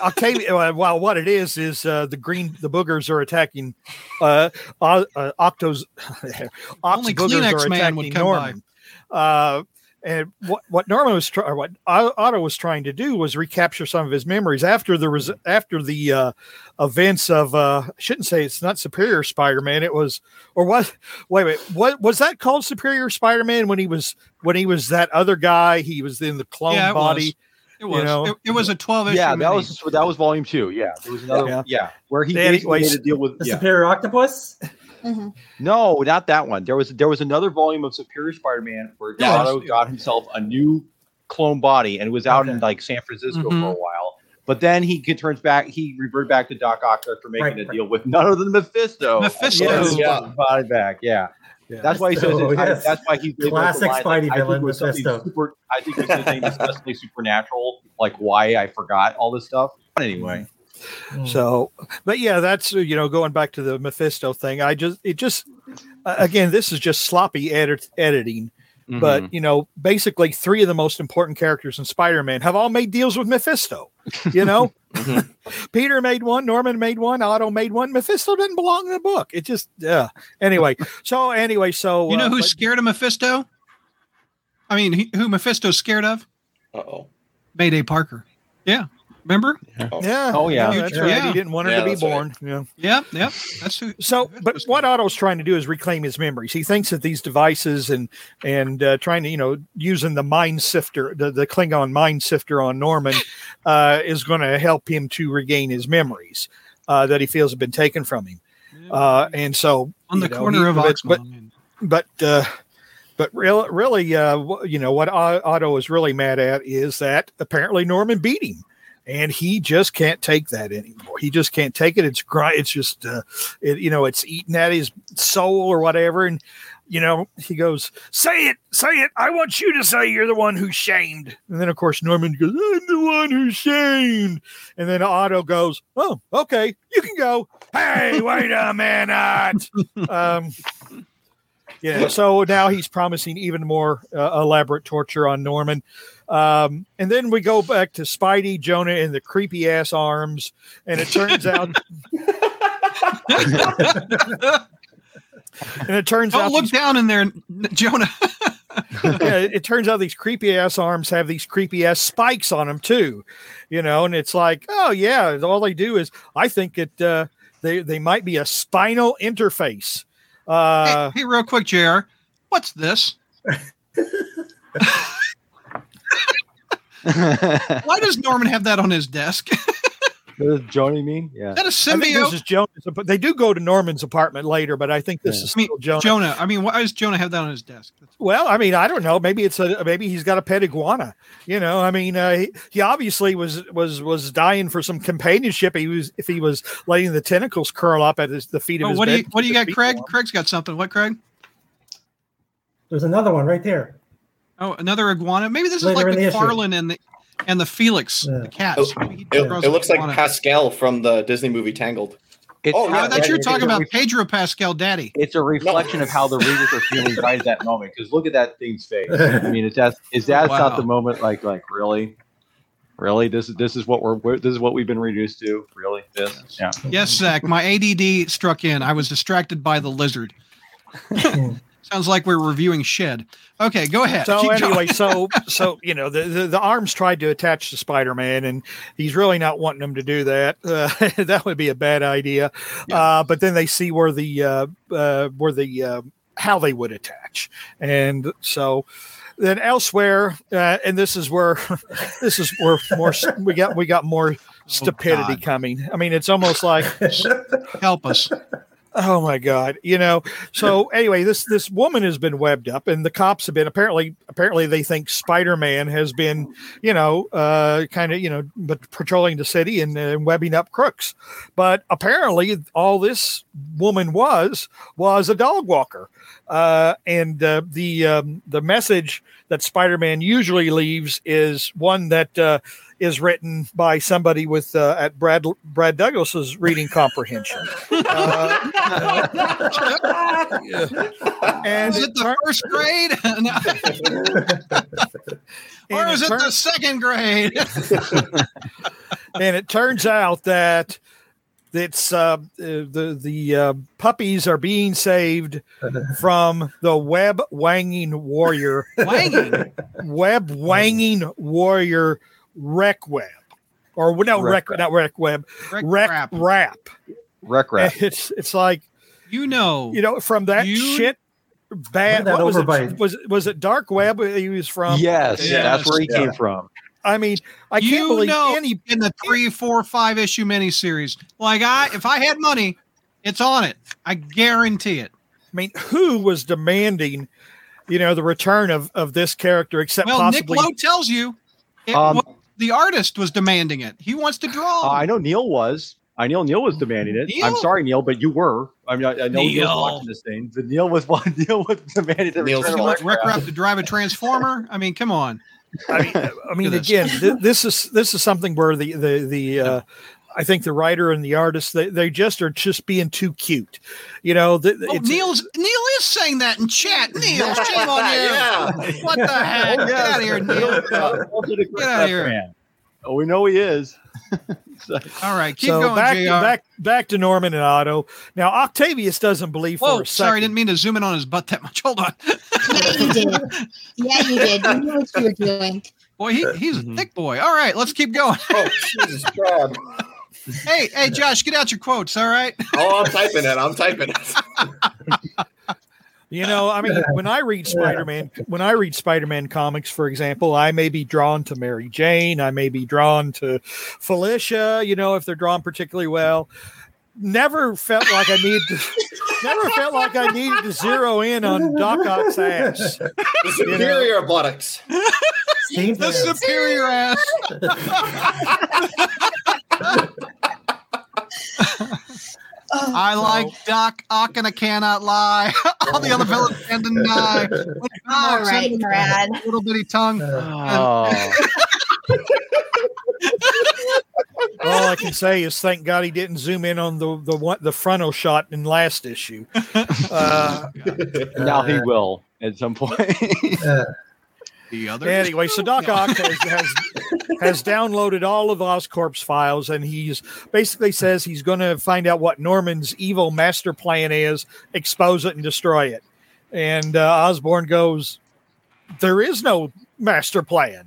Octavia, well, what it is is uh, the green, the boogers are attacking. Uh, uh, Octo's Only boogers Kleenex are man would attacking come Norman. Uh, and what what Norman was trying, what Otto was trying to do was recapture some of his memories after the res- after the uh, events of. Uh, I shouldn't say it's not Superior Spider-Man. It was or what? Wait, wait. What was that called? Superior Spider-Man when he was when he was that other guy. He was in the clone Yeah, it body. was. It was. know. it, it was a 12 issue. yeah, that mini. was that was volume two. Yeah, there was another. Yeah. Yeah, where he Anyways, basically made a deal with. The Yeah. Superior Octopus? Mhm. No, not that one. There was there was another volume of Superior Spider-Man where Yeah. Otto got himself a new clone body and was out in like San Francisco Mhm. for a while. But then he get- turns back. He reverted back to Doc Ock after making Right, a right. deal with none other than Mephisto. Mephisto. And got his Yeah. body back. Yeah. Yeah. That's why he says. Mephisto, it's- I- yes. That's why he's able Classic lie, like, Spidey I think villain, it something Mephisto. Super, I think his name is especially supernatural. Like why I forgot all this stuff. But anyway, Mm. So, but yeah, that's uh, you know going back to the Mephisto thing. I just it just uh, again this is just sloppy edit, editing. Mm-hmm. But you know, basically three of the most important characters in Spider-Man have all made deals with Mephisto. You know, Mhm. Peter made one, Norman made one, Otto made one. Mephisto didn't belong in the book. It just yeah. Anyway, so anyway, so You know uh, who's but- scared of Mephisto? I mean, he, who Mephisto's scared of? Uh oh. Mayday Parker. Yeah. Remember? yeah, Oh, yeah. that's right. Yeah. He didn't want her Yeah, to be that's right. born. Yeah. Yep. Yep. That's who. So, but what scared. Otto's trying to do is reclaim his memories. He thinks that these devices and and uh, trying to you know using the mind sifter, the, the Klingon mind sifter on Norman, uh, is going to help him to regain his memories uh, that he feels have been taken from him. Uh, and so on the know, corner he- of but, but but uh, but real, really, uh, wh- you know what Otto is really mad at is that apparently Norman beat him, and he just can't take that anymore. He just can't take it. It's gri- It's just, uh, it, you know, it's eating at his soul or whatever. And you know, he goes, "Say it, say it. I want you to say you're the one who's shamed." And then, of course, Norman goes, "I'm the one who's shamed." And then Otto goes, "Oh, okay, you can go." Hey, wait a minute. um, yeah, so now he's promising even more uh, elaborate torture on Norman. Um, and then we go back to Spidey, Jonah, and the creepy ass arms. And it turns out, and it turns Don't out, look these, down in there, Jonah. yeah, it turns out these creepy ass arms have these creepy ass spikes on them too, you know. And it's like, oh yeah, all they do is, I think it, uh, they they might be a spinal interface. Uh, hey, hey, real quick, Jr. What's this? Why does Norman have that on his desk? Does Joni mean? Yeah. Is that a I think symbiote? this is Jonas, but they do go to Norman's apartment later. But I think this Yeah. is I mean, still Jonas. Jonah. I mean, why does Jonah have that on his desk? Well, I mean, I don't know. Maybe it's a maybe he's got a pet iguana. You know, I mean, uh, he, he obviously was was was dying for some companionship. He was if he was letting the tentacles curl up at his, the feet of Oh, his what do you bed. what do you got, Craig? warm. Craig's got something. What, Craig? There's another one right there. Oh, another iguana. Maybe this is like in the issue. McFarlane and the and the Felix, Yeah. the cats. Oh, It, it looks like iguana. Pascal from the Disney movie Tangled. It's, Oh, Oh, yeah, I thought you're talking yeah. about Pedro Pascal, Daddy. it's a reflection of how the readers are feeling right at that moment. Because look at that thing's face. I mean, is that is that Wow. not the moment? Like, like really, really? This is this is what we're, we're this is what we've been reduced to. Really? This? Yeah. Yes, Zach. My ADD struck in. I was distracted by the lizard. Sounds like we're reviewing Shed. Okay, go ahead. So Keep anyway, so so you know the, the the arms tried to attach to Spider Man, and he's really not wanting them to do that. Uh, that would be a bad idea. Uh, but then they see where the uh, uh, where the uh, how they would attach, and so then elsewhere, uh, and this is where this is where more we got we got more stupidity God. coming. I mean, it's almost like help us. Oh my God! You know. So anyway, this this woman has been webbed up, and the cops have been apparently apparently they think Spider Man has been you know uh, kind of you know but patrolling the city and uh, webbing up crooks, but apparently all this woman was was a dog walker, uh, and uh, the um, the message that Spider Man usually leaves is one that. Uh, is written by somebody with uh, at Brad Brad Douglas's reading comprehension. Uh, and Is it the first grade? Or is it it the second grade? and it turns out that it's uh, the the uh, puppies are being saved from the web wanging warrior Wanging. web wanging warrior wreck web or no Wreck wreck not wreck web Wreck wreck crap. rap. Wreck And rap. it's it's like You know. you know from that You- shit bad That what was overbite. it was it was it dark web he was from yes, Yes. that's where he Yeah. came from. I mean I can't believe know- any in the three, four, five issue miniseries. Like I, if I had money, it's on it. I guarantee it. I mean, who was demanding, you know, the return of of this character except Well, possibly Nick Lowe tells you it Um, was the artist was demanding it. He wants to draw. Uh, I know Neil was. I know Neil was demanding it. I'm sorry, Neil, but you were. I mean, I, I know Neil's Neil. watching this thing. But Neil was Neil was demanding the Neil's return you of want Wreck Wreck Rap. Rap to drive a transformer? I mean, come on. I mean, I mean Look at again, th- this is this is something where the the the uh, I think the writer and the artist they, they just are just being too cute, you know. th- Oh, it's- Neil's Neil is saying that in chat. Neil, shame on you. Yeah. What the oh, heck? Oh, Get out of here, Neil. Also the Get outta Wreck here. Oh, we know he is. So- All right, keep so going, back Jr. back back to Norman and Otto. Now Octavius doesn't believe for Whoa, a second. sorry, I didn't mean to zoom in on his butt that much. Hold on. Yeah, you did. Yeah, you did. You knew what you were doing. Boy, he, he's a mm-hmm. thick boy. All right, let's keep going. Oh Jesus God! Hey, hey, Josh, get out your quotes. All right. Oh, I'm typing it. I'm typing it. You know, I mean, when I read Spider-Man, when I read Spider-Man comics, for example, I may be drawn to Mary Jane, I may be drawn to Felicia, you know, if they're drawn particularly well. Never felt like I needed to never felt like I needed to zero in on Doc Ock's ass. The superior buttocks. Steam The fans. superior ass. Oh, I like Doc Ock and I cannot lie. All the other villains can deny. all right, Brad. Little bitty tongue. Oh, All I can say is thank God he didn't zoom in on the the one the frontal shot in last issue. Uh, now he will at some point. Uh, The other. Anyway, so Doc Ock has, has has downloaded all of Oscorp's files, and he's basically says he's going to find out what Norman's evil master plan is, expose it, and destroy it. And uh, Osborn goes, "There is no master plan."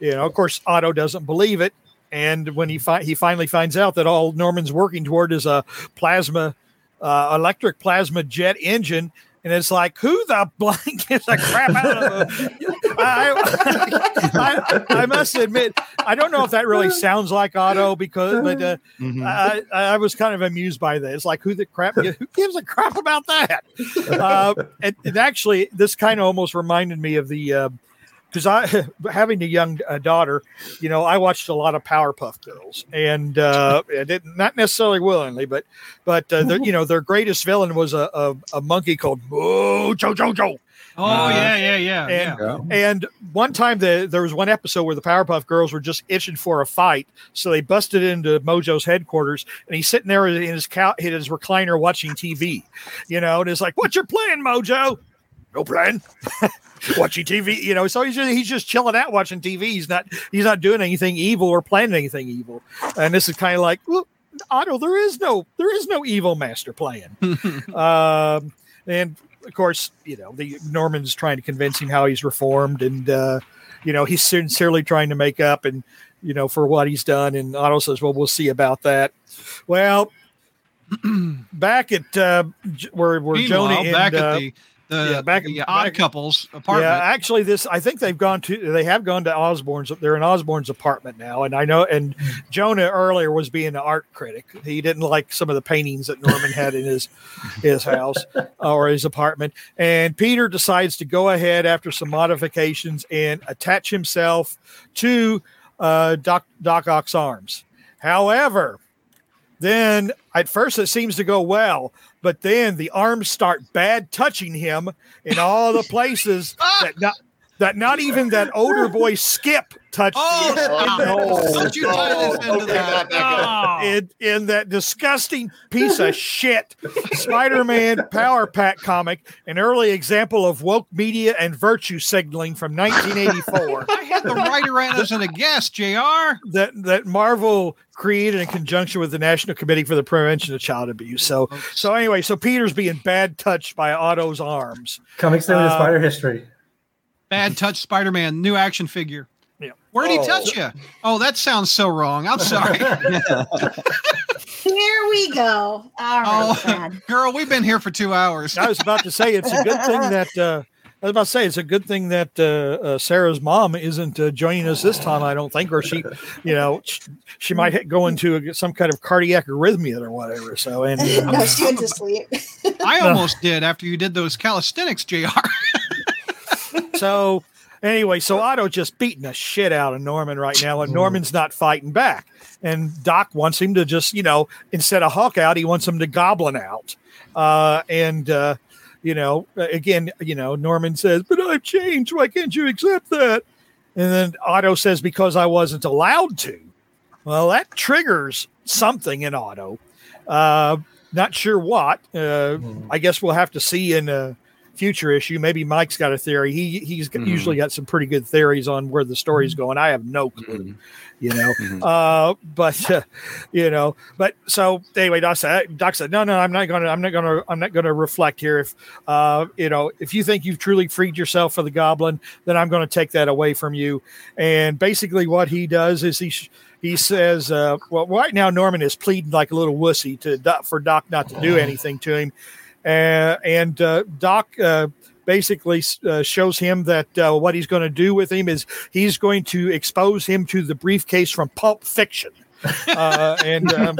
You know, of course, Otto doesn't believe it, and when he fi- he finally finds out that all Norman's working toward is a plasma, uh, electric plasma jet engine, and it's like, who the blank gives a crap out of I, I, I, must admit, I don't know if that really sounds like Otto because, but uh, Mhm. I, I was kind of amused by that. It's like, who the crap? Who gives a crap about that? Uh, and, and actually, this kind of almost reminded me of the because I having a young uh, daughter, you know, I watched a lot of Powerpuff Girls, and uh, I didn't not necessarily willingly, but but uh, the, you know, their greatest villain was a a, a monkey called Mojo Jojo. Oh Uh, yeah, yeah, yeah. and yeah. and one time the, there was one episode where the Powerpuff Girls were just itching for a fight, so they busted into Mojo's headquarters, and he's sitting there in his cow in his recliner watching TV, you know, and it's like, "What's your plan, Mojo?" No plan. watching TV, you know. So he's just, he's just chilling out watching TV. He's not he's not doing anything evil or planning anything evil. And this is kind of like, Otto, there is no there is no evil master plan. um, and of course, you know, the Norman's trying to convince him how he's reformed, and uh, you know, he's sincerely trying to make up and you know for what he's done. And Otto says, "Well, we'll see about that." Well, back at uh, where where Meanwhile, and back uh, at the the, yeah, back- the odd back- couples apartment. yeah, actually, this I think they've gone to they have gone to Osborn's. They're in Osborn's apartment now, and I know. And Jonah earlier was being an art critic. He didn't like some of the paintings that Norman had in his his house or his apartment. And Peter decides to go ahead after some modifications and attach himself to uh, Doc Doc Ock's arms. However, then at first it seems to go well, but then the arms start bad touching him in all the places ah! that not that not even that older boy Skip touched Oh, no. Don't you tie this into okay, that. back, back up. Oh. in, in that disgusting piece of shit Spider-Man Power Pack comic, an early example of woke media and virtue signaling from 1984 I had the writer in as a guest, Jr. that that Marvel created in conjunction with the National Committee for the Prevention of Child Abuse. So so anyway, so Peter's being bad touched by Otto's arms. Coming soon Uh, to Spider History. Bad Touch Spider Man, new action figure. Yeah. Where did he Oh. touch you? Oh, that sounds so wrong. I'm sorry. Here we go. All right, Oh, Brad. girl, we've been here for two hours. I was about to say it's a good thing that uh, I was about to say it's a good thing that uh, uh, Sarah's mom isn't uh, joining us this time. I don't think, or she, you know, sh- she might go into a, some kind of cardiac arrhythmia or whatever. So and uh, no, she went to sleep. I almost did after you did those calisthenics, Jr. so anyway, so Otto just beating the shit out of Norman right now, and Norman's not fighting back. And Doc wants him to just, you know, instead of Hawk out, he wants him to Goblin out. Uh, and uh, you know, again, you know, Norman says, "But I've changed. Why can't you accept that?" And then Otto says, "Because I wasn't allowed to." Well, that triggers something in Otto. Uh, not sure what. Uh, I guess we'll have to see in a future issue. Maybe Mike's got a theory. He he's Mhm. usually got some pretty good theories on where the story's going. I have no clue. Mhm. You know, Mhm. uh, but uh, you know, but so anyway, Doc said, Doc said, no, no, I'm not gonna, I'm not gonna, I'm not gonna reflect here. If uh, you know, if you think you've truly freed yourself for the Goblin, then I'm going to take that away from you. And basically, what he does is he. Sh- he says, uh, "Well, right now Norman is pleading like a little wussy to for Doc not to do anything to him, uh, and uh, Doc uh, basically uh, shows him that uh, what he's going to do with him is he's going to expose him to the briefcase from Pulp Fiction." uh, and um,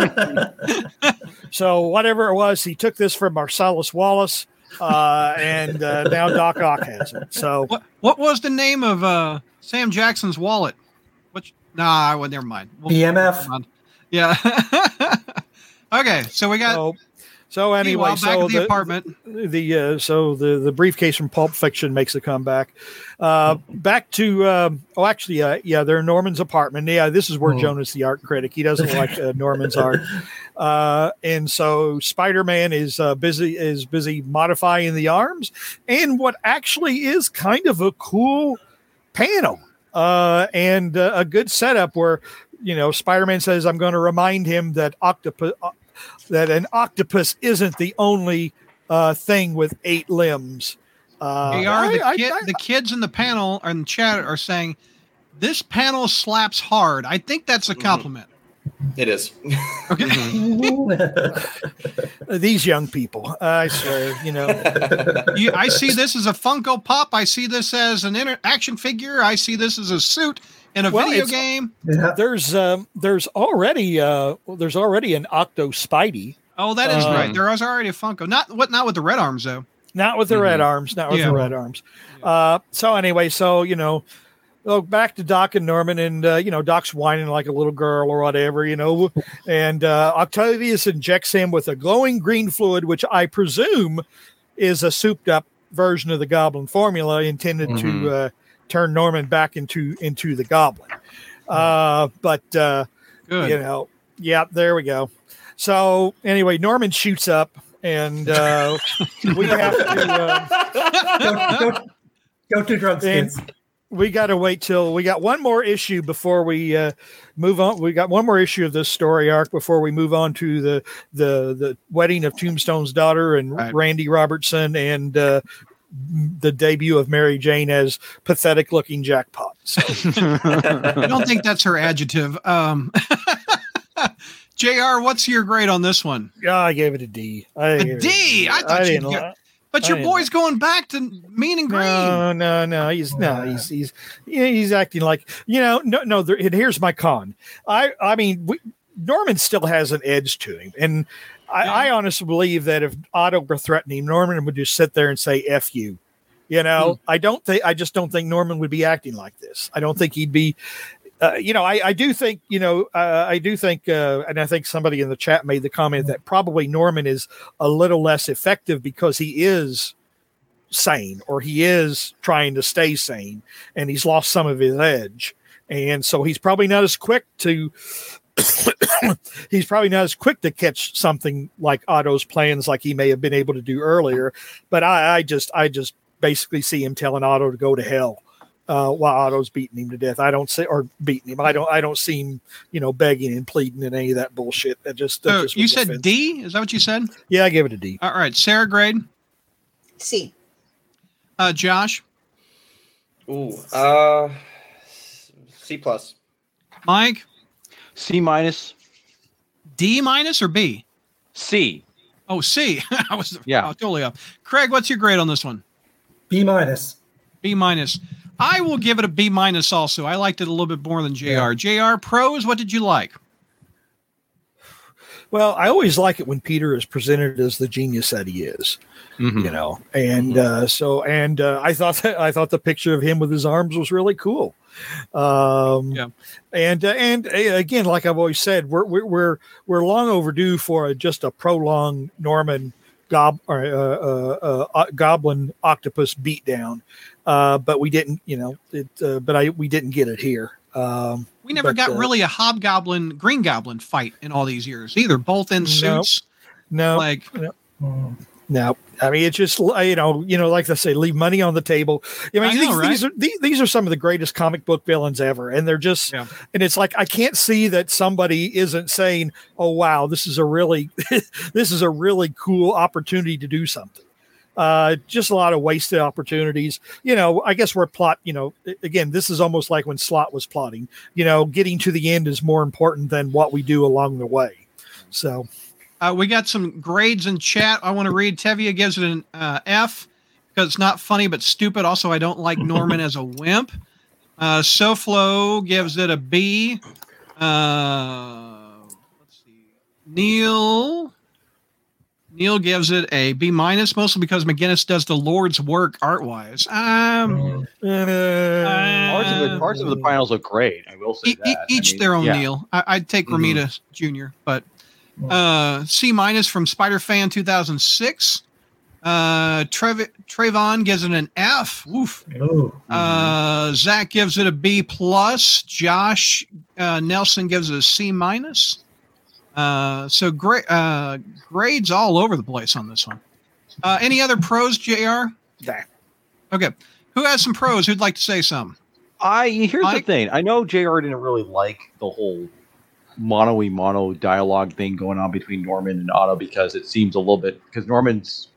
so whatever it was, he took this from Marcellus Wallace, uh, and uh, now Doc Ock has it. So What what was the name of uh, Sam Jackson's wallet? Which nah, well, never mind. We'll- BMF. never mind. Yeah. okay, so we got so, so anyway, meanwhile, so the, the, apartment. the uh, so the the briefcase from Pulp Fiction makes a comeback. Uh, back to um, oh, actually, uh, yeah, they're Norman's apartment. Yeah, this is where Oh. Jonas, the art critic, he doesn't like uh, Norman's art, uh, and so Spider Man is uh, busy is busy modifying the arms, and what actually is kind of a cool panel uh, and uh, a good setup where you know Spider Man says, "I'm going to remind him that octopus." That an octopus isn't the only uh, thing with eight limbs. Uh, They are the, I- I- kid, I- the kids in the panel or in the chat are saying This panel slaps hard. I think that's a Mhm. compliment. It is. Okay. Uh, These young people, I swear, you know. You, I see this as a Funko Pop. I see this as an inter- action figure. I see this as a suit in a Well, video game. yeah. There's um, there's already uh, there's already an Octo Spidey. Oh, that is Um, right. There was already a Funko. Not what? Not with the red arms though. Not with the red arms, not with Yeah. the red arms. Uh, so anyway, so you know, oh, back to Doc and Norman, and uh, you know, Doc's whining like a little girl or whatever, you know, and uh, Octavius injects him with a glowing green fluid, which I presume is a souped up version of the Goblin formula intended to Mhm. uh, turn Norman back into into the Goblin. Uh, but uh, Good. you know, yeah, there we go. So anyway, Norman shoots up, and uh, we have to. Uh, go, go, go to drugs, kids. We got to wait till we got one more issue before we uh, move on. We got one more issue of this story arc before we move on to the the the wedding of Tombstone's daughter and Right. Randy Robertson and uh, the debut of Mary Jane as pathetic looking jackpot. So, I don't think that's her adjective. Um, Jr. What's your grade on this one? yeah, I gave it a D. I A it D? I thought didn't you'd li- get- But your boy's going back to mean and green. No, no, no. He's no. He's he's he's acting like you know. No, no. There, and here's my con. I I mean, we, Norman still has an edge to him, and I, Yeah. I honestly believe that if Otto were threatening Norman would just sit there and say "f you." You know, hmm. I don't think. I just don't think Norman would be acting like this. I don't think he'd be. Uh, you know, I, I do think, you know, uh, I do think, uh, and I think somebody in the chat made the comment that probably Norman is a little less effective because he is sane or he is trying to stay sane and he's lost some of his edge. And so he's probably not as quick to he's probably not as quick to catch something like Otto's plans like he may have been able to do earlier. But I, I just I just basically see him telling Otto to go to hell. Uh, while Otto's beating him to death, I don't see or beating him. I don't. I don't see him, you know, begging and pleading and any of that bullshit. That just, that So just you said offensive. D? Is that what you said? Yeah, I gave it a D. All right, Sarah grade. C. Uh, Josh, Ooh, uh, C plus. Mike, C minus. D minus or B? C. Oh, C. I was Yeah. oh, totally off. Craig, what's your grade on this one? B minus. B minus. I will give it a B minus also. I liked it a little bit more than JR. JR pros, what did you like? Well, I always like it when Peter is presented as the genius that he is. Mhm. you know and uh so and uh i thought that i thought the picture of him with his arms was really cool um Yeah. and uh, and uh, again like i've always said we're we're we're, we're long overdue for a, just a prolonged norman gob or, uh, uh, uh, uh, goblin octopus beatdown uh but we didn't you know it uh, but i we didn't get it here um We never But, got uh, really a hobgoblin, green goblin fight in all these years either, both in suits. no Like, Mm. No, I mean it's just you know you know like I say, leave money on the table. I mean I know, these, right? these are these, these are some of the greatest comic book villains ever, and they're just Yeah. and it's like I can't see that somebody isn't saying, "Oh wow, this is a really this is a really cool opportunity to do something." Uh, just a lot of wasted opportunities. You know, I guess we're plot. You know, again, this is almost like when Slott was plotting. You know, getting to the end is more important than what we do along the way. So uh, we got some grades in chat. I want to read. Tevia gives it an uh, F because it's not funny but stupid. Also, I don't like Norman as a wimp. Uh, SoFlo gives it a B. Uh, let's see. Neil. Neil gives it a B minus, mostly because McGuinness does the Lord's work art wise. Um, uh, Parts of the parts of the finals look great. I will say e- that. I each mean, their own yeah. Neil. I, I'd take Mhm. Romita Jr., but uh, C minus from Spider Fan 2006. Uh, Trev- Trayvon gives it an F. Woof. Ooh. Uh, Zach gives it a B plus. Josh uh, Nelson gives it a C minus. Uh, so great uh, grades all over the place on this one. Uh, any other pros, Jr? Nah. Okay, who has some pros? Who'd like to say some? I here's Mike? the thing. I know Jr. didn't really like the whole mono y mono dialogue thing going on between Norman and Otto because it seems a little bit because Norman's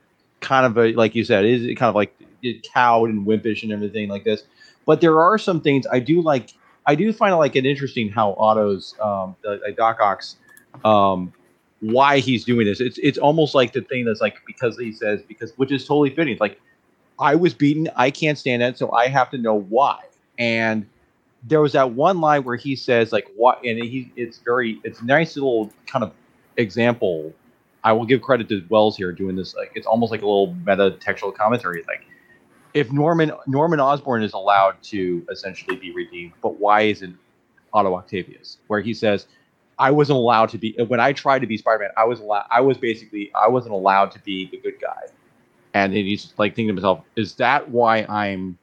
kind of a like you said is kind of like cowed and wimpish and everything like this. But there are some things I do like I do find it like it interesting how Otto's um, the, the Doc Ock's um, why he's doing this. It's it's almost like the thing that's like because he says because which is totally fitting. It's like I was beaten, I can't stand that, so I have to know why. And there was that one line where he says like what, and he it's very it's nice little kind of example. I will give credit to Wells here doing this. Like it's almost like a little meta textual commentary. Like if Norman Norman Osborn is allowed to essentially be redeemed, but why isn't Otto Octavius? Where he says, "I wasn't allowed to be when I tried to be Spider-Man. I was allowed. I was basically I wasn't allowed to be the good guy." And he's like thinking to himself, "Is that why I'm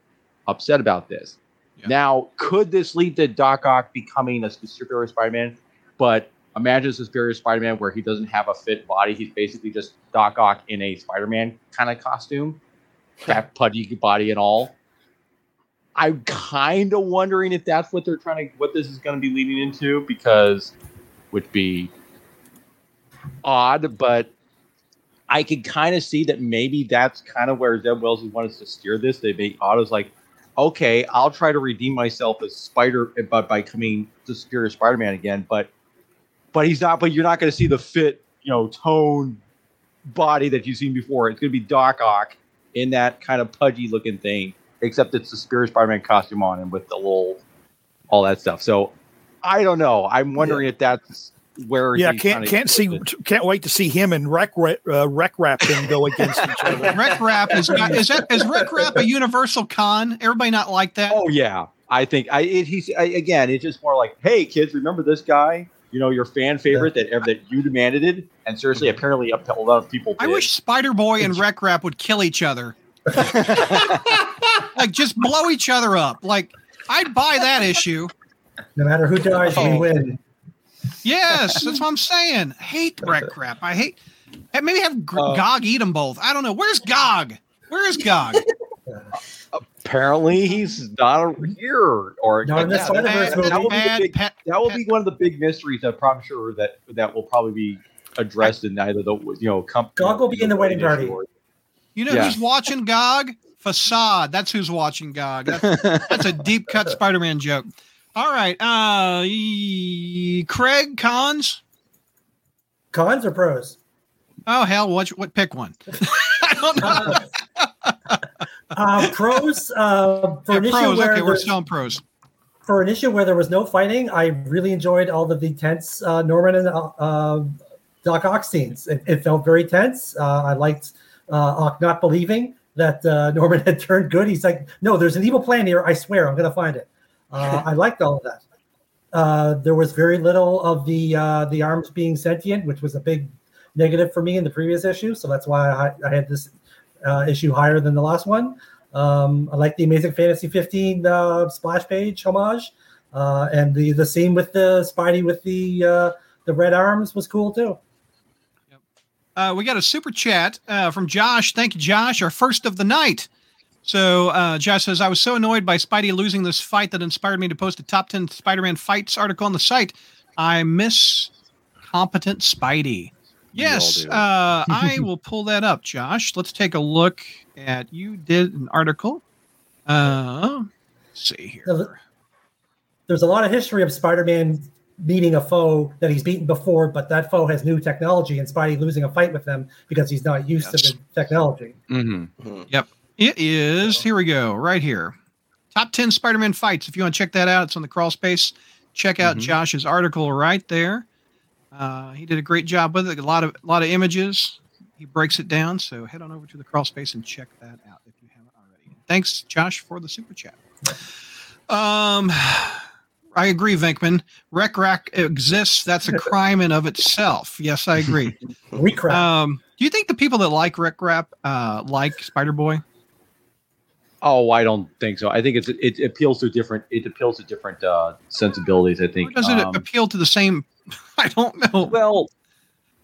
upset about this?" Yeah. Now, could this lead to Doc Ock becoming a superior Spider-Man? But imagine a superior Spider-Man where he doesn't have a fit body. He's basically just Doc Ock in a Spider-Man kind of costume, fat putty body and all. I'm kind of wondering if that's what they're trying to, what this is going to be leading into, because would be odd, but I could kind of see that maybe that's kind of where Zeb Wells wanted us to steer this. They make Otto's like, okay, I'll try to redeem myself as Spider, but by coming to Superior Spider-Man again, but but he's not. But you're not going to see the fit, you know, tone body that you've seen before. It's going to be Doc Ock in that kind of pudgy looking thing, except it's the Superior Spider-Man costume on and with the little all that stuff. So I don't know. I'm wondering if that's where Yeah, he's can't can't see can't wait to see him and Wreck Ra- uh, Wreck Rap then go against each other. Rec Rap is is that is Rec Rap a universal con? Everybody not like that? Oh yeah, I think I it, he's I, again. It's just more like, hey kids, remember this guy? You know your fan favorite that that you demanded it, and seriously, apparently up to a lot of people. I wish Spider Boy and Rec Rap would kill each other. like just blow each other up. Like I'd buy that issue. No matter who dies, we Oh. win. Yes, that's what I'm saying. I hate Rec crap. I hate. hey, Maybe have Gr- Uh, Gog eat them both. I don't know. Where's Gog? Where is Gog? apparently he's not here, or Not in this Yeah, Spider-Verse Bad, that will be bad big- pet- that will pet- be one of the big mysteries I'm sure that that will probably be addressed in either the you know com- Gog will be in the wedding party. or- You know Yeah. who's watching Gog? Facade. That's who's watching Gog. That's, that's a deep cut Spider Man joke. All right. Uh, Craig Cons. Cons or pros? Oh hell, what what pick one? I don't know. Uh, pros uh, for Yeah, an issue pros. where Okay, we're still on pros. for an issue where there was no fighting, I really enjoyed all of the tense uh, Norman and uh, uh, Doc Ock scenes. It, it felt very tense. Uh, I liked uh, Ock not believing that uh, Norman had turned good. He's like, "No, there's an evil plan here. I swear, I'm going to find it." Uh, I liked all of that. Uh, there was very little of the uh, the arms being sentient, which was a big negative for me in the previous issue. So that's why I, I had this uh, issue higher than the last one. Um, I like the Amazing Fantasy 15 uh, splash page homage, uh, and the the scene with the Spidey with the the red arms was cool too. We got a super chat from Josh. Thank you, Josh. Our first of the night. So uh, Josh says, I was so annoyed by Spidey losing this fight that inspired me to post a top 10 Spider Man fights article on the site. I miss competent Spidey. Yes, uh, I will pull that up, Josh. Let's take a look at you did an article. Uh, let's see here. There's a lot of history of Spider-Man meeting a foe that he's beaten before, but that foe has new technology, and Spidey losing a fight with them because he's not used Yes. to the technology. It is, here we go, right here. Top 10 Spider Man fights. If you want to check that out, it's on the crawl space. Check out Mhm. Josh's article right there. Uh, he did a great job with it. A lot of a lot of images. He breaks it down. So head on over to the crawl space and check that out if you haven't already. Thanks, Josh, for the super chat. Um, I agree, Venkman. Rec Rack exists. That's a crime in of itself. Yes, I agree. We crap. Um, do you think the people that like Rec Rap uh, like Spider Boy? Oh, I don't think so. I think it's it appeals to different it appeals to different uh, sensibilities. I Or think. does it Um, appeal to the same? I don't know. well,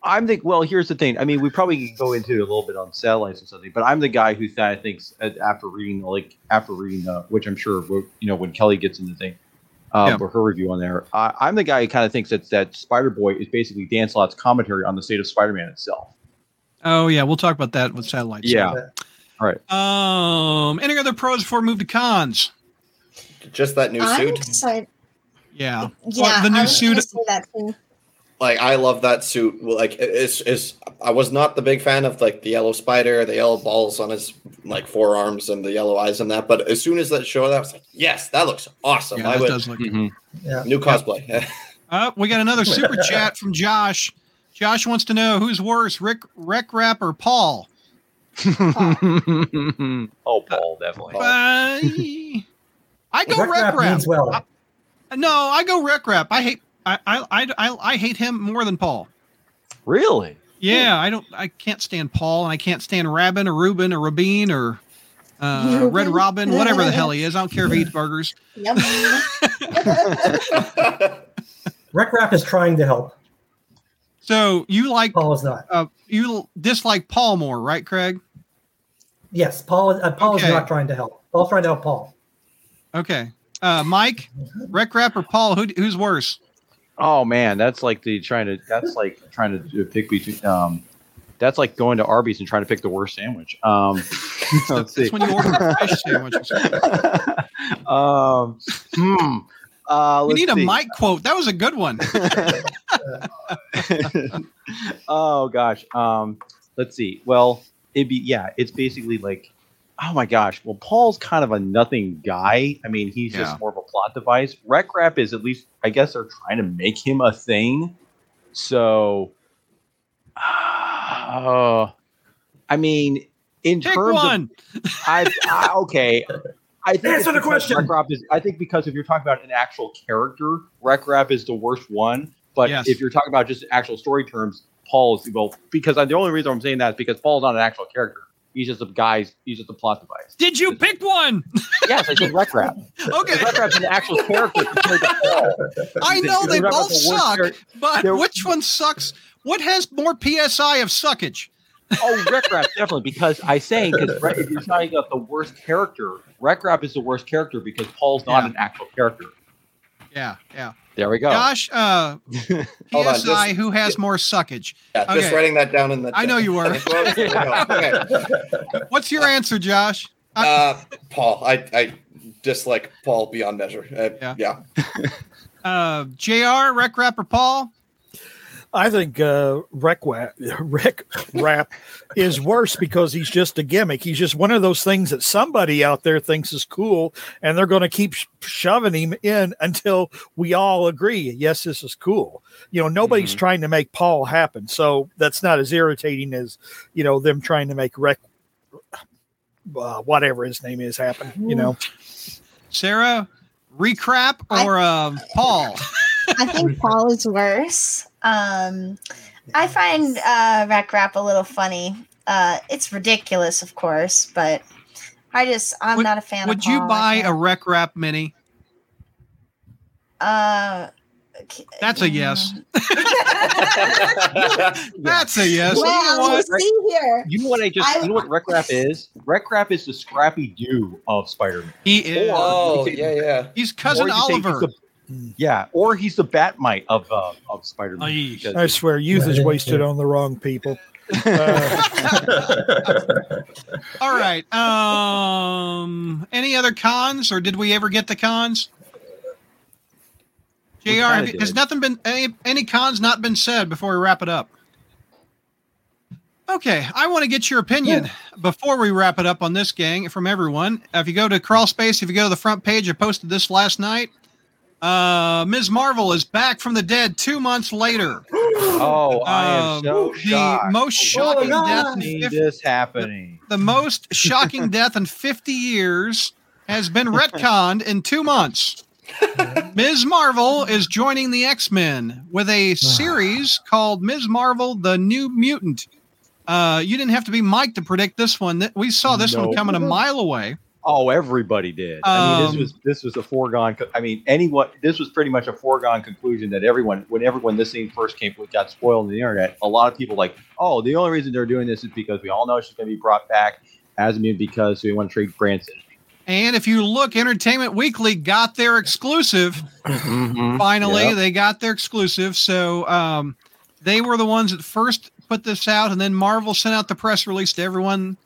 I'm the well. Here's the thing. I mean, we probably could go into it a little bit on satellites and something, but I'm the guy who kind of thinks after reading like after reading uh, which I'm sure we're- you know when Kelly gets into the thing. Um, Yeah. for her review on there, I, I'm the guy who kind of thinks that that Spider Boy is basically Dan Slott's commentary on the state of Spider-Man itself. Oh yeah, we'll talk about that with satellites. Yeah, Um, any other pros before we move to cons? Just that new I'm suit. excited. Yeah. Yeah, Well, the new was gonna suit. that. Like I love that suit. Like it's is I was not the big fan of like the yellow spider, the yellow balls on his like forearms, and the yellow eyes and that. But as soon as that showed up, I was like, yes, that looks awesome. Yeah, I would does look good. Mhm. Yeah. new cosplay. Uh, we got another super chat from Josh. Josh wants to know who's worse, Rick Rec Rap or Paul? oh, Paul, definitely. I go Rec Rec Rap Rap. means well. No, I go Rec Rap. I hate I, I I I I hate him more than Paul. Really? Yeah, I don't. I can't stand Paul, and I can't stand Rabin or Ruben or Rabin or uh, Red Robin, whatever the hell he is. I don't care if he eats burgers. Yum. Rec Rap is trying to help. So you like Paul is not. uh, you dislike Paul more, right, Craig? Yes, Paul. Uh, Paul Okay. is not trying to help. Paul's trying to help Paul. Okay, uh, Mike, Rec Rap or Paul? Who, who's worse? Oh man, that's like the trying to. That's like trying to pick between. Um, that's like going to Arby's and trying to pick the worst sandwich. Um, let's see. That's when you order a fish sandwich. Or um, hmm. Uh, We need a see. Mike quote. That was a good one. oh gosh. Um, let's see. Well, it'd be yeah. It's basically like, oh my gosh. Well, Paul's kind of a nothing guy. I mean, he's Yeah. just more of a plot device. Rec Rap is at least, I guess, they're trying to make him a thing. So, oh, I mean, in Pick terms one. of, I, I okay. I think Answer the because question. Rec Rap is. I think because if you're talking about an actual character, Rec Rap is the worst one. But Yes. if you're talking about just actual story terms, Paul is well because I, the only reason I'm saying that is because Paul's not an actual character. He's just a guy. He's just a plot device. Did you pick one? Yes, I said Rec Rap. Okay, Rec Rap's an actual character compared to Paul. I know they Rap's both suck, char- but They're- which one sucks? What has more psi of suckage? Oh, Rec Rap definitely because I say because if you're talking about the worst character, Rec Rap is the worst character because Paul's not Yeah. an actual character. Yeah, yeah. There we go. Josh, uh, Hold on, just- who has more suckage? yeah, just writing that down in the. I know you were. okay. What's your answer, Josh? Uh, Paul, I I dislike Paul beyond measure. Uh, Yeah. yeah. Uh, Jr. Rec Rap or Paul? I think uh, Rec Rap, Rec Rap is worse because he's just a gimmick. He's just one of those things that somebody out there thinks is cool, and they're going to keep sh- shoving him in until we all agree, yes, this is cool. You know, nobody's Mhm. trying to make Paul happen, so that's not as irritating as you know them trying to make Rec, uh, whatever his name is, happen. You know, Sarah, Recrap or uh, Paul? I think Paul is worse. Um, I find uh, Rec Rap a little funny. Uh, it's ridiculous, of course, but I just I'm Would- not a fan. Would of you Paul. Buy a Rec Rap Mini? Uh, That's a yes. That's a yes. you know what? see here. You know what I just I- you know what Rec Rap is? Rec Rap is the Scrappy Doo of Spider-Man. He is. Oh yeah, yeah. He's cousin Or you could say he's Oliver. the- yeah, or he's the Bat-Mite of uh, of Spider-Man. Aye. I swear, youth is wasted on the wrong people. Uh, All right. Um, any other cons, or did we ever get the cons? Jr. Have you- has nothing been any any cons not been said before we wrap it up? Okay, I want to get your opinion before we wrap it up on this gang from everyone. If you go to Crawl Space, if you go to the front page, I posted this last night. Uh, Ms. Marvel is back from the dead two months later. oh, I am Um, so the shocked. most shocking God. death in 50 this happening. the most shocking death in 50 years has been retconned in two months. Ms. Marvel is joining the X Men with a series called Ms. Marvel: The New Mutant. Uh, you didn't have to be Mike to predict this one. We saw this one coming a mile away. Oh, everybody did. I mean, Um, this was this was a foregone. co- I mean, anyone. This was pretty much a foregone conclusion that everyone, when everyone this thing first came, got spoiled on the internet. A lot of people like, oh, the only reason they're doing this is because we all know she's going to be brought back as a mutant because we want to trade Branson. And if you look, Entertainment Weekly got their exclusive. Finally, Yep. they got their exclusive. So um, they were the ones that first put this out, and then Marvel sent out the press release to everyone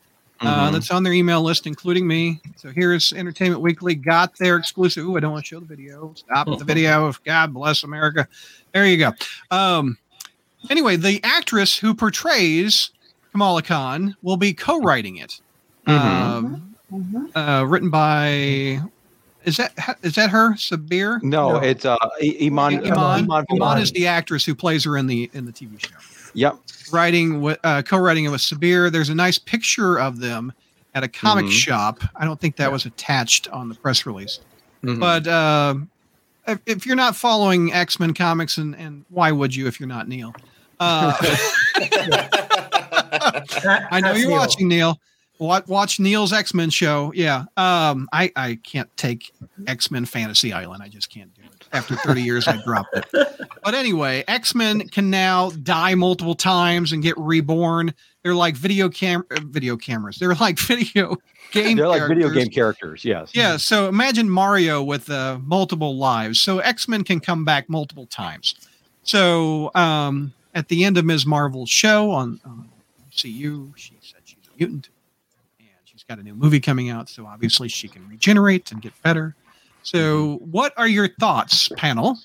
uh, Mhm. that's on their email list, including me. So here's Entertainment Weekly got their exclusive. Ooh, I don't want to show the video. Stop the video. Of God bless America. There you go. Um, anyway, the actress who portrays Kamala Khan will be co-writing it. Mhm. Um, Mhm. uh, written by is that is that her Sabir? No, No. it's uh, I- Iman. Iman, Iman, Iman. is the actress who plays her in the in the TV show. Yep. Writing with uh, co-writing it with Sabir. There's a nice picture of them at a comic Mhm. shop. I don't think that was attached on the press release. Mhm. But uh, if, if you're not following X Men comics, and and why would you if you're not Neil? Uh, I know you're Neil. watching Neil. Watch, watch Neil's X Men show. Yeah. Um, I I can't take X Men Fantasy Island. I just can't do it. After 30 years, I dropped it. But anyway, X Men can now die multiple times and get reborn. They're like video cam uh, video cameras. They're like video game. They're like video characters. game characters. Yes. Yeah, so imagine Mario with uh, multiple lives. So X Men can come back multiple times. So um, at the end of Ms. Marvel's show on, on CU, she said she's a mutant, and she's got a new movie coming out. So obviously she can regenerate and get better. So what are your thoughts, panel,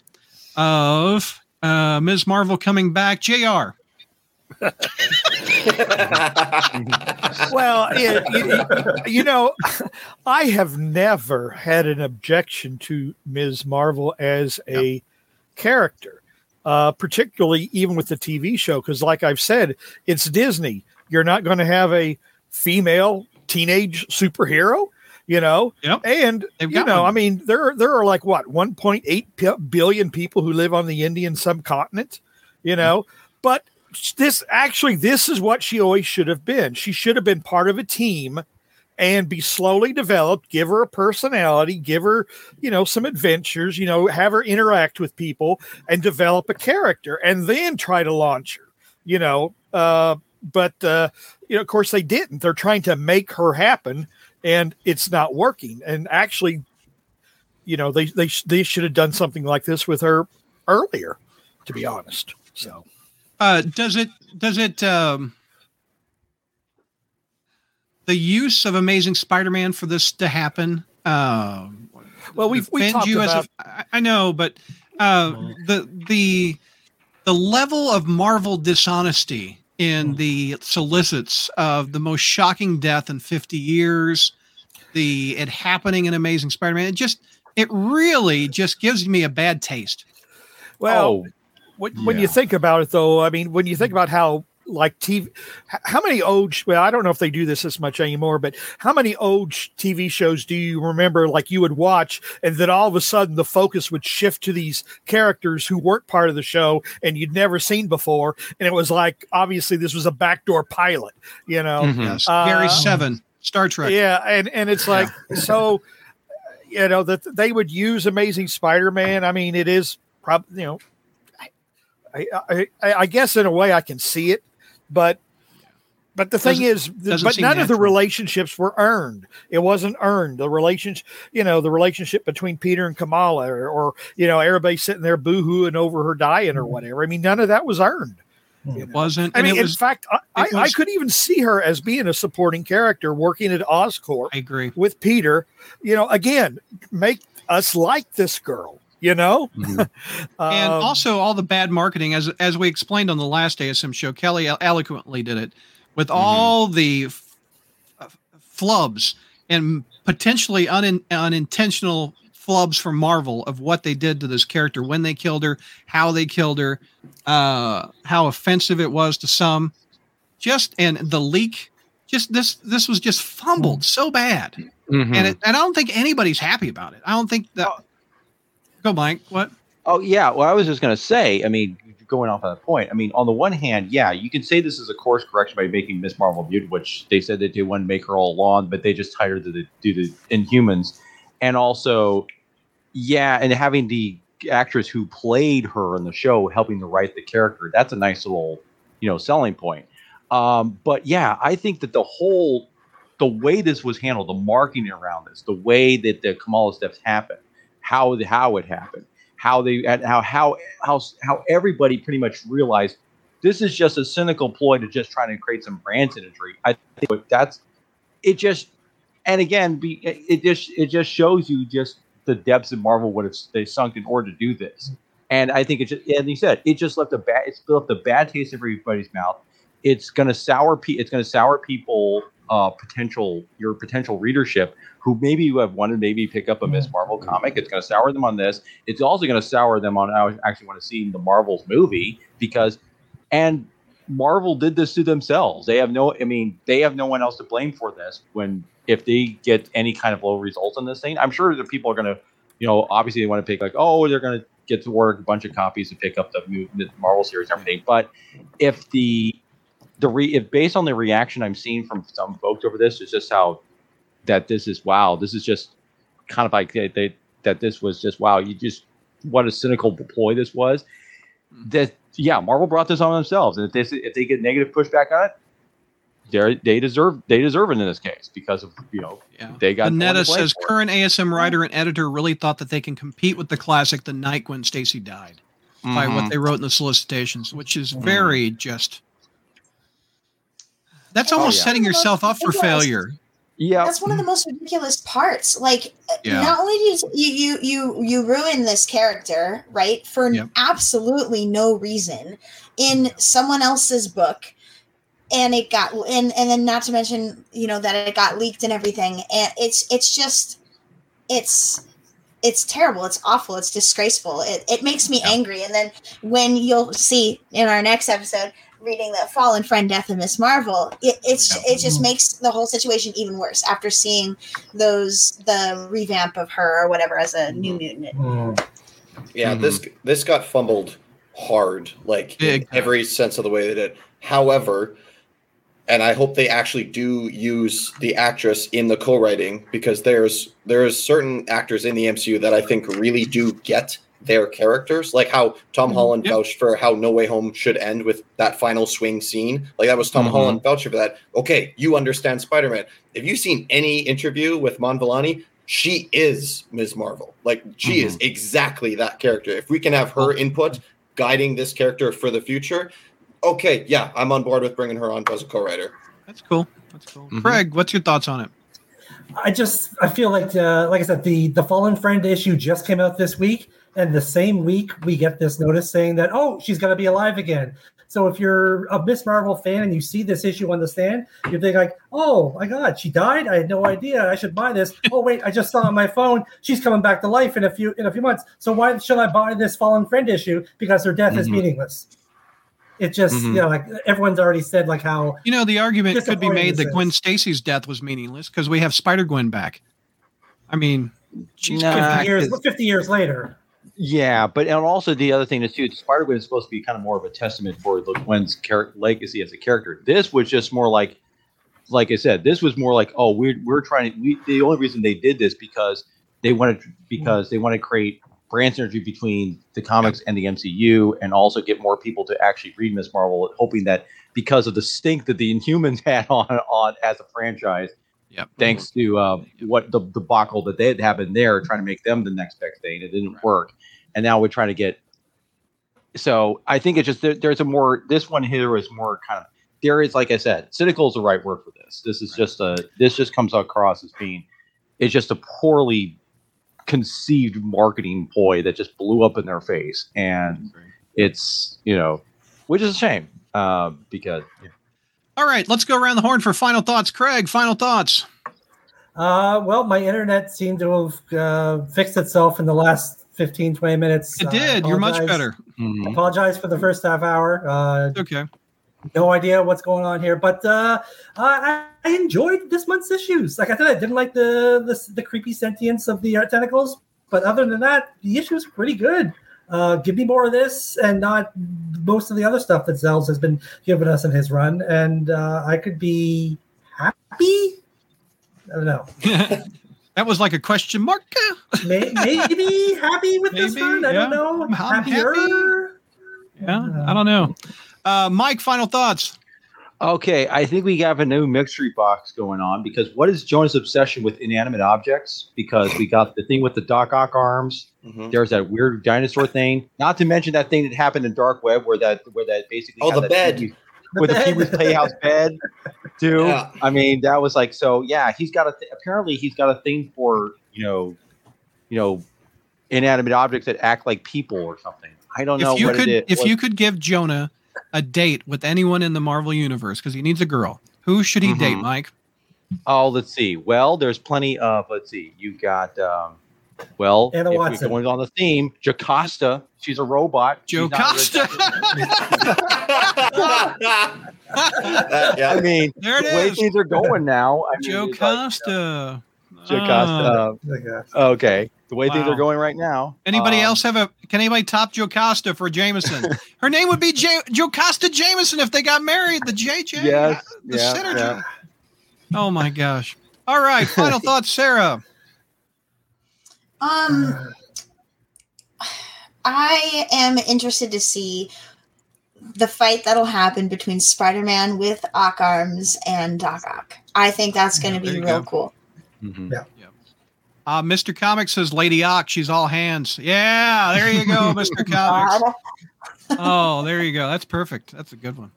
of uh, Ms. Marvel coming back? Jr. well, it, it- you know, I have never had an objection to Ms. Marvel as a character, uh, particularly even with the TV show, because, like I've said, it's Disney. You're not going to have a female teenage superhero, you know. Yep. And They've you know, one. I mean, there there are like what 1.8 billion people who live on the Indian subcontinent, you know, but this actually this is what she always should have been. She should have been part of a team and be slowly developed, give her a personality, give her, you know, some adventures, you know, have her interact with people and develop a character and then try to launch her, you know. Uh, but uh, you know, of course they didn't. They're trying to make her happen and it's not working. And actually, you know, they they they should have done something like this with her earlier, to be honest. So Uh, does it does it um, the use of Amazing Spider-Man for this to happen? Um, Well, we've- we talked you as a- about- I I know, but uh, the the the level of Marvel dishonesty in hmm. the solicits of the most shocking death in 50 years, the it happening in Amazing Spider-Man, it just it really just gives me a bad taste. well. oh, when, when you think about it though i mean when you think hmm. about how like tv how many old well i don't know if they do this as much anymore but how many old tv shows do you remember like you would watch and then all of a sudden the focus would shift to these characters who weren't part of the show and you'd never seen before and it was like obviously this was a backdoor pilot you know mhm. Yes, Uh, Gary Seven, Star Trek. yeah, and and it's like so, you know that they would use Amazing Spider-Man. I mean, it is probably you know, I, I I I guess in a way I can see it, but but the thing Doesn't- is, doesn't but seem none of the relationships were earned. It wasn't earned. The relationship, you know, the relationship between Peter and Kamala, or, or you know, everybody sitting there boohooing over her dying or mm-hmm. whatever. I mean, none of that was earned. Hmm. It wasn't. I and mean, it in was, fact, I, I, it I could even see her as being a supporting character working at Oscorp I agree. with Peter, you know, again, make us like this girl, you know? Mhm. and Um, also all the bad marketing as as we explained on the last ASM show Kelly eloquently did it with Mm-hmm. all the f- f- flubs and potentially unin, unintentional flubs from Marvel of what they did to this character when they killed her, how they killed her, uh how offensive it was to some just and the leak just this this was just fumbled so bad Mhm. and it, and I don't think anybody's happy about it. I don't think that Go Mike, what? Oh yeah, well I was just gonna say, I mean, going off of that point, I mean, on the one hand, yeah, you can say this is a course correction by making Miss Marvel mutant, which they said that they wanted to make her all along, but they just hired to do the Inhumans, and also, yeah, and having the actress who played her in the show helping to write the character, that's a nice little, you know, selling point. Um, but yeah, I think that the whole, the way this was handled, the marketing around this, the way that the Kamala steps happened, how the how it happened, how they how how how how everybody pretty much realized this is just a cynical ploy to just trying to create some brand imagery. I think that's it just and again be it just it just shows you just the depths of marvel what it's they sunk in order to do this and i think it just and you said it just left a bad it's left a bad taste in everybody's mouth it's to sour pe- it's to sour people uh potential your potential readership who maybe you have wanted maybe pick up a miss marvel comic it's going to sour them on this it's also going to sour them on i actually want to see the marvels movie because and Marvel did this to themselves. They have no, I mean, they have no one else to blame for this. When if they get any kind of low results on this thing, I'm sure that people are going to, you know, obviously they want to pick like, oh, they're going to get to work a bunch of copies to pick up the, new, the Marvel series and everything. But if the the re, if based on the reaction I'm seeing from some folks over this, is just how that this is wow, this is just kind of like they, they that this was just wow, you just what a cynical ploy this was. That yeah, Marvel brought this on themselves, and if they if they get negative pushback on it, they they deserve they deserve it in this case because of you know Yeah. they got no Netta to says for it. current ASM writer and editor really thought that they can compete with the classic the night Gwen Stacy died by Mhm. what they wrote in the solicitations, which is very just. That's Oh, almost yeah. setting yourself up for failure. yeah That's one of the most ridiculous parts. Like, uh, Yeah. not only do you, you you you you ruin this character, right, for Yep. absolutely no reason in someone else's book, and it got and and then not to mention you know that it got leaked and everything, and it's it's just it's it's terrible. It's awful. It's disgraceful. It it makes me angry. And then when you'll see in our next episode reading the Fallen Friend Death of Miss Marvel, it, it's Yeah. it just makes the whole situation even worse after seeing those the revamp of her or whatever as a new mutant. Mm. Yeah, Mhm. this this got fumbled hard, like Big in every sense of the way they did. However, and I hope they actually do use the actress in the co-writing because there's there's certain actors in the MCU that I think really do get their characters, like how Tom Holland Yep. vouched for how No Way Home should end with that final swing scene. Like that was Tom Mhm. Holland vouching for that. Okay, you understand Spider-Man. If you've seen any interview with Iman Vellani, she is Ms. Marvel. Like she is exactly that character. If we can have her input guiding this character for the future, okay, yeah, I'm on board with bringing her on as a co-writer. That's cool. That's cool. Mhm. Craig, what's your thoughts on it? I just I feel like uh, like I said the the fallen friend issue just came out this week, and the same week we get this notice saying that oh she's gonna be alive again. So if you're a Miss Marvel fan and you see this issue on the stand, you think like, oh my god, she died. I had no idea. I should buy this. Oh wait, I just saw on my phone she's coming back to life in a few in a few months. So why should I buy this fallen friend issue? Because her death is Mhm. meaningless. It just Mhm. you know like everyone's already said like how You know, the argument could be made that Gwen. Stacy's death was meaningless because we have Spider Gwen back. I mean, she's Nah. 50 years 50 years later. Yeah, but and also the other thing is too, Spider Gwen is supposed to be kind of more of a testament for the Gwen's char- legacy as a character. This was just more like, like I said, this was more like, oh, we're we're trying to. We, the only reason they did this because they wanted because they want to create brand synergy between the comics and the MCU, and also get more people to actually read Miss Marvel, hoping that because of the stink that the Inhumans had on on as a franchise, Yep. thanks to uh, what the debacle that they had happened there, trying to make them the next big thing. It didn't Right. work, and now we're trying to get. So I think it's just there, there's a more. This one here is more kind of. There is, like I said, cynical is the right word for this. This is Right. just a. This just comes across as being, it's just a poorly conceived marketing ploy that just blew up in their face, and it's you know, which is a shame uh, because All right, let's go around the horn for final thoughts. Craig, final thoughts. Uh, well, my internet seemed to have uh, fixed itself in the last 15, 20 minutes. It Uh, did. You're much apologize- better. Mhm. Apologize for the first half hour. Uh, Okay. no idea what's going on here, but uh, I, I enjoyed this month's issues. Like I said, I didn't like the the, the creepy sentience of the uh, tentacles, but other than that, the issue are pretty good. Uh, give me more of this and not most of the other stuff that Zells has been giving us in his run, and uh, I could be happy. I don't know. that was like a question mark. Maybe happy with this one. run. I don't know. I'm happy. Happier. Yeah, I don't know. Uh, Mike, final thoughts. Okay, I think we have a new mystery box going on because what is Jonah's obsession with inanimate objects? Because we got the thing with the Doc Ock arms. Mhm. There's that weird dinosaur thing. Not to mention that thing that happened in Dark Web where that where that basically Oh, the bed. Pee-wee- with the Pee Wee's Playhouse bed. too. Yeah. I mean, that was like so. Yeah, he's got a. Th- apparently, he's got a thing for you know, you know, inanimate objects that act like people or something. I don't know if you what could, it is. if what- you could give Jonah a date with anyone in the Marvel universe because he needs a girl, who should he date, Mhm. Mike? Oh, let's see. Well, there's plenty of. Let's see. You got. um Well, Anna if Watson. we're going on the theme, Jocasta. She's a robot. Joe She's not a- Costa. Uh, yeah. I mean, there it the way is. things are going now. I mean, Joe it's like, Costa. Jocasta. Like, uh, uh, okay, the way things are going right now. Anybody um, else have a? Can anybody top Jocasta for Jameson? Her name would be J- Jocasta Jameson if they got married. The JJ. Yes. The yeah, synergy. yeah. Oh my gosh. All right. Final thoughts, Sarah. Um, I am interested to see the fight that'll happen between Spider-Man with Ock Arms and Doc Ock. I think that's going to There be real go. cool. Mhm. Uh, Mr. Comics says Lady Ock. She's all hands. Yeah, there you go, Mr. Comics. Oh, there you go. That's perfect. That's a good one.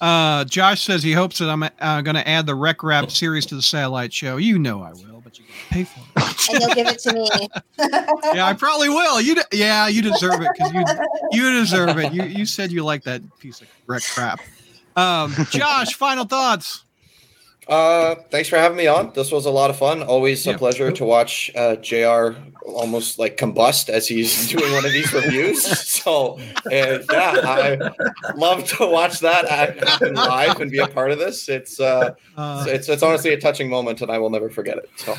Uh, Josh says he hopes that I'm uh, going to add the Rec Rap series to the satellite show. You know I will, but you got to pay for it. and you'll give it to me. yeah, I probably will. You, de- yeah, you deserve it because you you deserve it. You you said you like that piece of wreck crap. Um, Josh, final thoughts. Uh, thanks for having me on. This was a lot of fun. Always a Yeah. pleasure to watch uh, Jr. almost like combust as he's doing one of these reviews. So, and yeah, I love to watch that ha- happen live and be a part of this. It's uh, Uh, it's it's honestly a touching moment, and I will never forget it. So,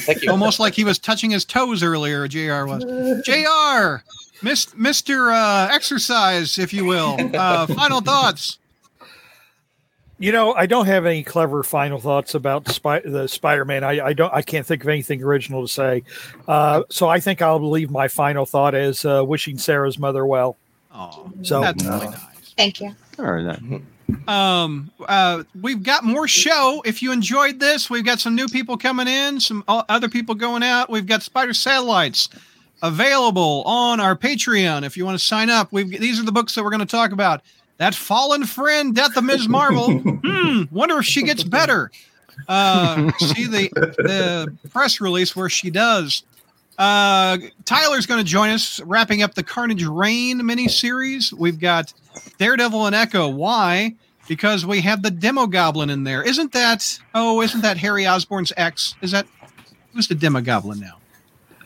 thank you. almost like he was touching his toes earlier. Jr. was. Jr. Mis- Mr. Uh, exercise, if you will. Uh, final thoughts. You know, I don't have any clever final thoughts about Spy- the Spider-Man. I, I don't. I can't think of anything original to say. Uh, so I think I'll leave my final thought as uh, wishing Sarah's mother well. Oh, So that's really nice. Thank you. All right, then. Um, uh, we've got more show. If you enjoyed this, we've got some new people coming in, some other people going out. We've got Spider Satellites available on our Patreon. If you want to sign up, we've these are the books that we're going to talk about. That Fallen Friend, Death of Ms. Marvel. hmm, wonder if she gets better. Uh, see the the press release where she does. Uh, Tyler's going to join us, wrapping up the Carnage Reign miniseries. We've got Daredevil and Echo. Why? Because we have the Demo Goblin in there. Isn't that? Oh, isn't that Harry Osborn's ex? Is that who's the Demo Goblin now?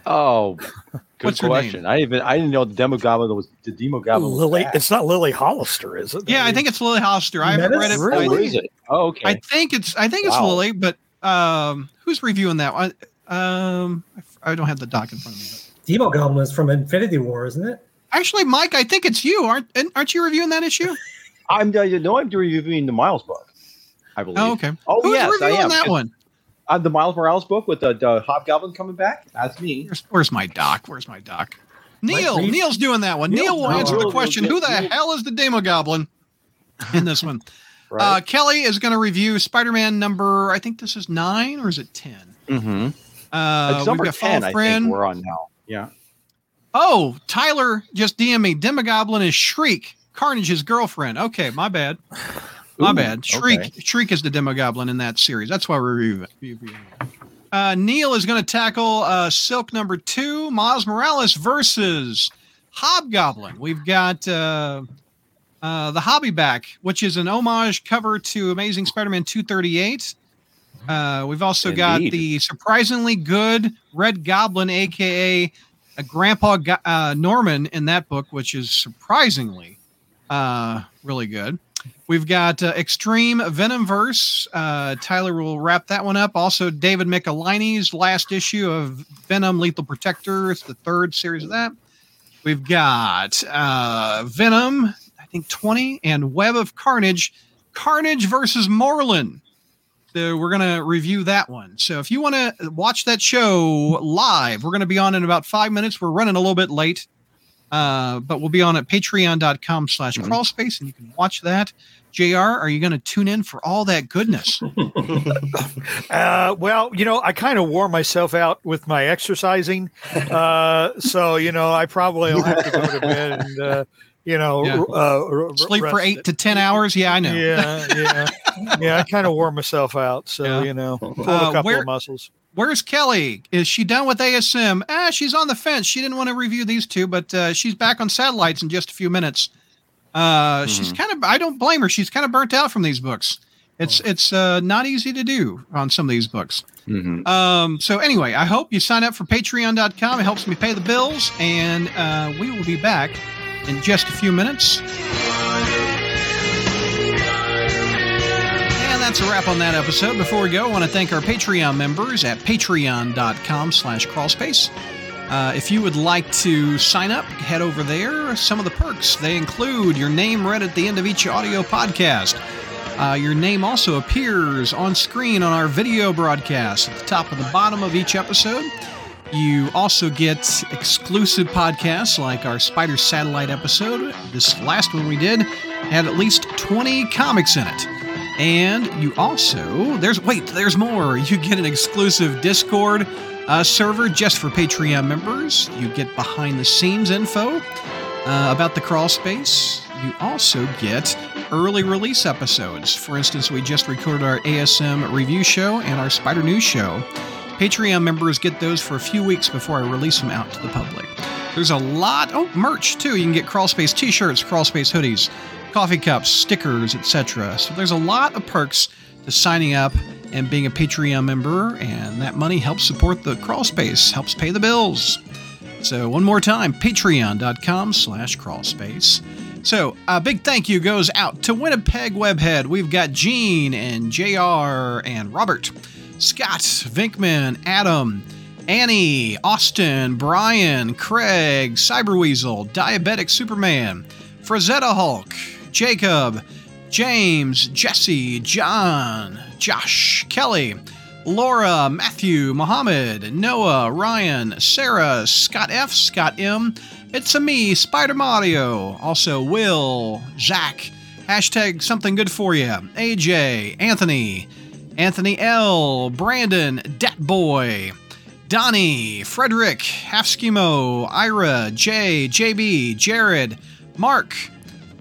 Oh, good What's question. I even I didn't know the demo goblin was the demo goblin. Lily, it's not Lily Hollister, is it? Yeah, I think it's Lily Hollister. I haven't read it. Really? Oh, is it? Oh, okay. I think it's. I think it's Wow. Lily, but um, who's reviewing that one? Um, I don't have the doc in front of me. But Demo Goblin is from Infinity War, isn't it? actually, Mike, I think it's you. Aren't aren't you reviewing that issue? I'm I know I'm reviewing the Miles book. I believe. Oh, okay. Oh Who's yes, I reviewing am. that one? Uh, the Miles Morales book with the, the Hobgoblin coming back. That's me. Where's, where's my doc? Where's my doc? Neil. Reed? Neil's doing that one. Neil- Neil will Neil- answer the question: Who the Neil- hell is the Demo Goblin in this one? Uh, Kelly is going to review Spider-Man number. I think this is nine or is it ten? mm-hmm. Uh, it's we've number got ten. I Friend. think we're on now. Yeah. Oh, Tyler just DM me. Demogoblin is Shriek, Carnage's girlfriend. Okay, my bad. My Ooh, bad. Shriek, okay. Shriek is the Demogoblin in that series. That's why we're reviewing. Uh, Neil is going to tackle uh, Silk number two, Miles Morales versus Hobgoblin. We've got uh, uh, the Hobby Back, which is an homage cover to Amazing Spider-Man 238. Uh, we've also got the surprisingly good Red Goblin, aka a Grandpa Go- uh, Norman, in that book, which is surprisingly uh, really good. We've got uh, Extreme Venomverse. Uh, Tyler will wrap that one up. Also, David Michelinie's last issue of Venom Lethal Protector. It's the third series of that. We've got uh, Venom, I think 20, and Web of Carnage. Carnage versus Moreland. So we're going to review that one. So if you want to watch that show live, we're going to be on in about five minutes. We're running a little bit late. Uh, but we'll be on at patreon.com slash Mhm. crawlspace and you can watch that. JR, are you going to tune in for all that goodness? Uh, well, you know, I kind of wore myself out with my exercising, uh, so you know, I probably will have to go to bed and uh, you know, Yeah. uh, r- r- Sleep for eight it. to 10 hours? Yeah, I know. Yeah, yeah, yeah. I kind of wore myself out, so Yeah. you know, pulled Uh, a couple where- of muscles. Where's Kelly? Is she done with ASM? Ah, she's on the fence. She didn't want to review these two, but uh, she's back on satellites in just a few minutes. Uh, She's kind of. I don't blame her. She's kind of burnt out from these books. It's it's uh, not easy to do on some of these books. Mhm. Um, so anyway, I hope you sign up for Patreon.com. It helps me pay the bills, and uh, we will be back in just a few minutes. And that's a wrap on that episode. Before we go, I want to thank our Patreon members at patreon.com slash crawlspace. Uh, if you would like to sign up, head over there. Some of the perks, they include your name read at the end of each audio podcast. Uh, your name also appears on screen on our video broadcast at the top and the bottom of each episode. You also get exclusive podcasts like our Spider Satellite episode. This last one we did had at least 20 comics in it. And you also, there's, wait, there's more. You get an exclusive Discord uh, server just for Patreon members. You get behind the scenes info uh, about the Crawlspace. You also get early release episodes. For instance, we just recorded our ASM review show and our Spider News show. Patreon members get those for a few weeks before I release them out to the public. There's a lot, oh, merch too. You can get Crawlspace t shirts, Crawlspace hoodies, coffee cups, stickers, etc. So there's a lot of perks to signing up and being a Patreon member, and that money helps support the Crawlspace, helps pay the bills. So one more time, patreon.com slash crawlspace. So a big thank you goes out to Winnipeg Webhead. We've got Gene and JR and Robert, Scott, Vinkman, Adam, Annie, Austin, Brian, Craig, Cyberweasel, Diabetic Superman, Frazetta Hulk, Jacob, James, Jesse, John, Josh, Kelly, Laura, Matthew, Mohammed, Noah, Ryan, Sarah, Scott F, Scott M. It's a me, Spider Mario. Also, Will, Zach, hashtag something good for you, AJ, Anthony, Anthony L, Brandon, Dat Boy, Donnie, Frederick, Half Schemo, Ira, Jay, JB, Jared, Mark,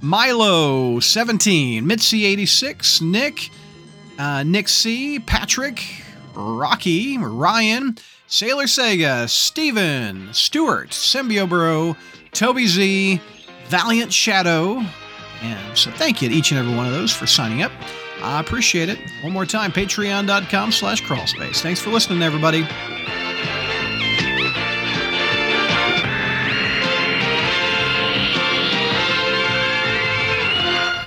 Milo, 17, Mitzi, 86, Nick, uh, Nick C, Patrick, Rocky, Ryan, Sailor Sega, Steven, Stewart, Symbiobro, Toby Z, Valiant Shadow. And so thank you to each and every one of those for signing up. I appreciate it. One more time, patreon.com slash crawlspace. Thanks for listening, everybody.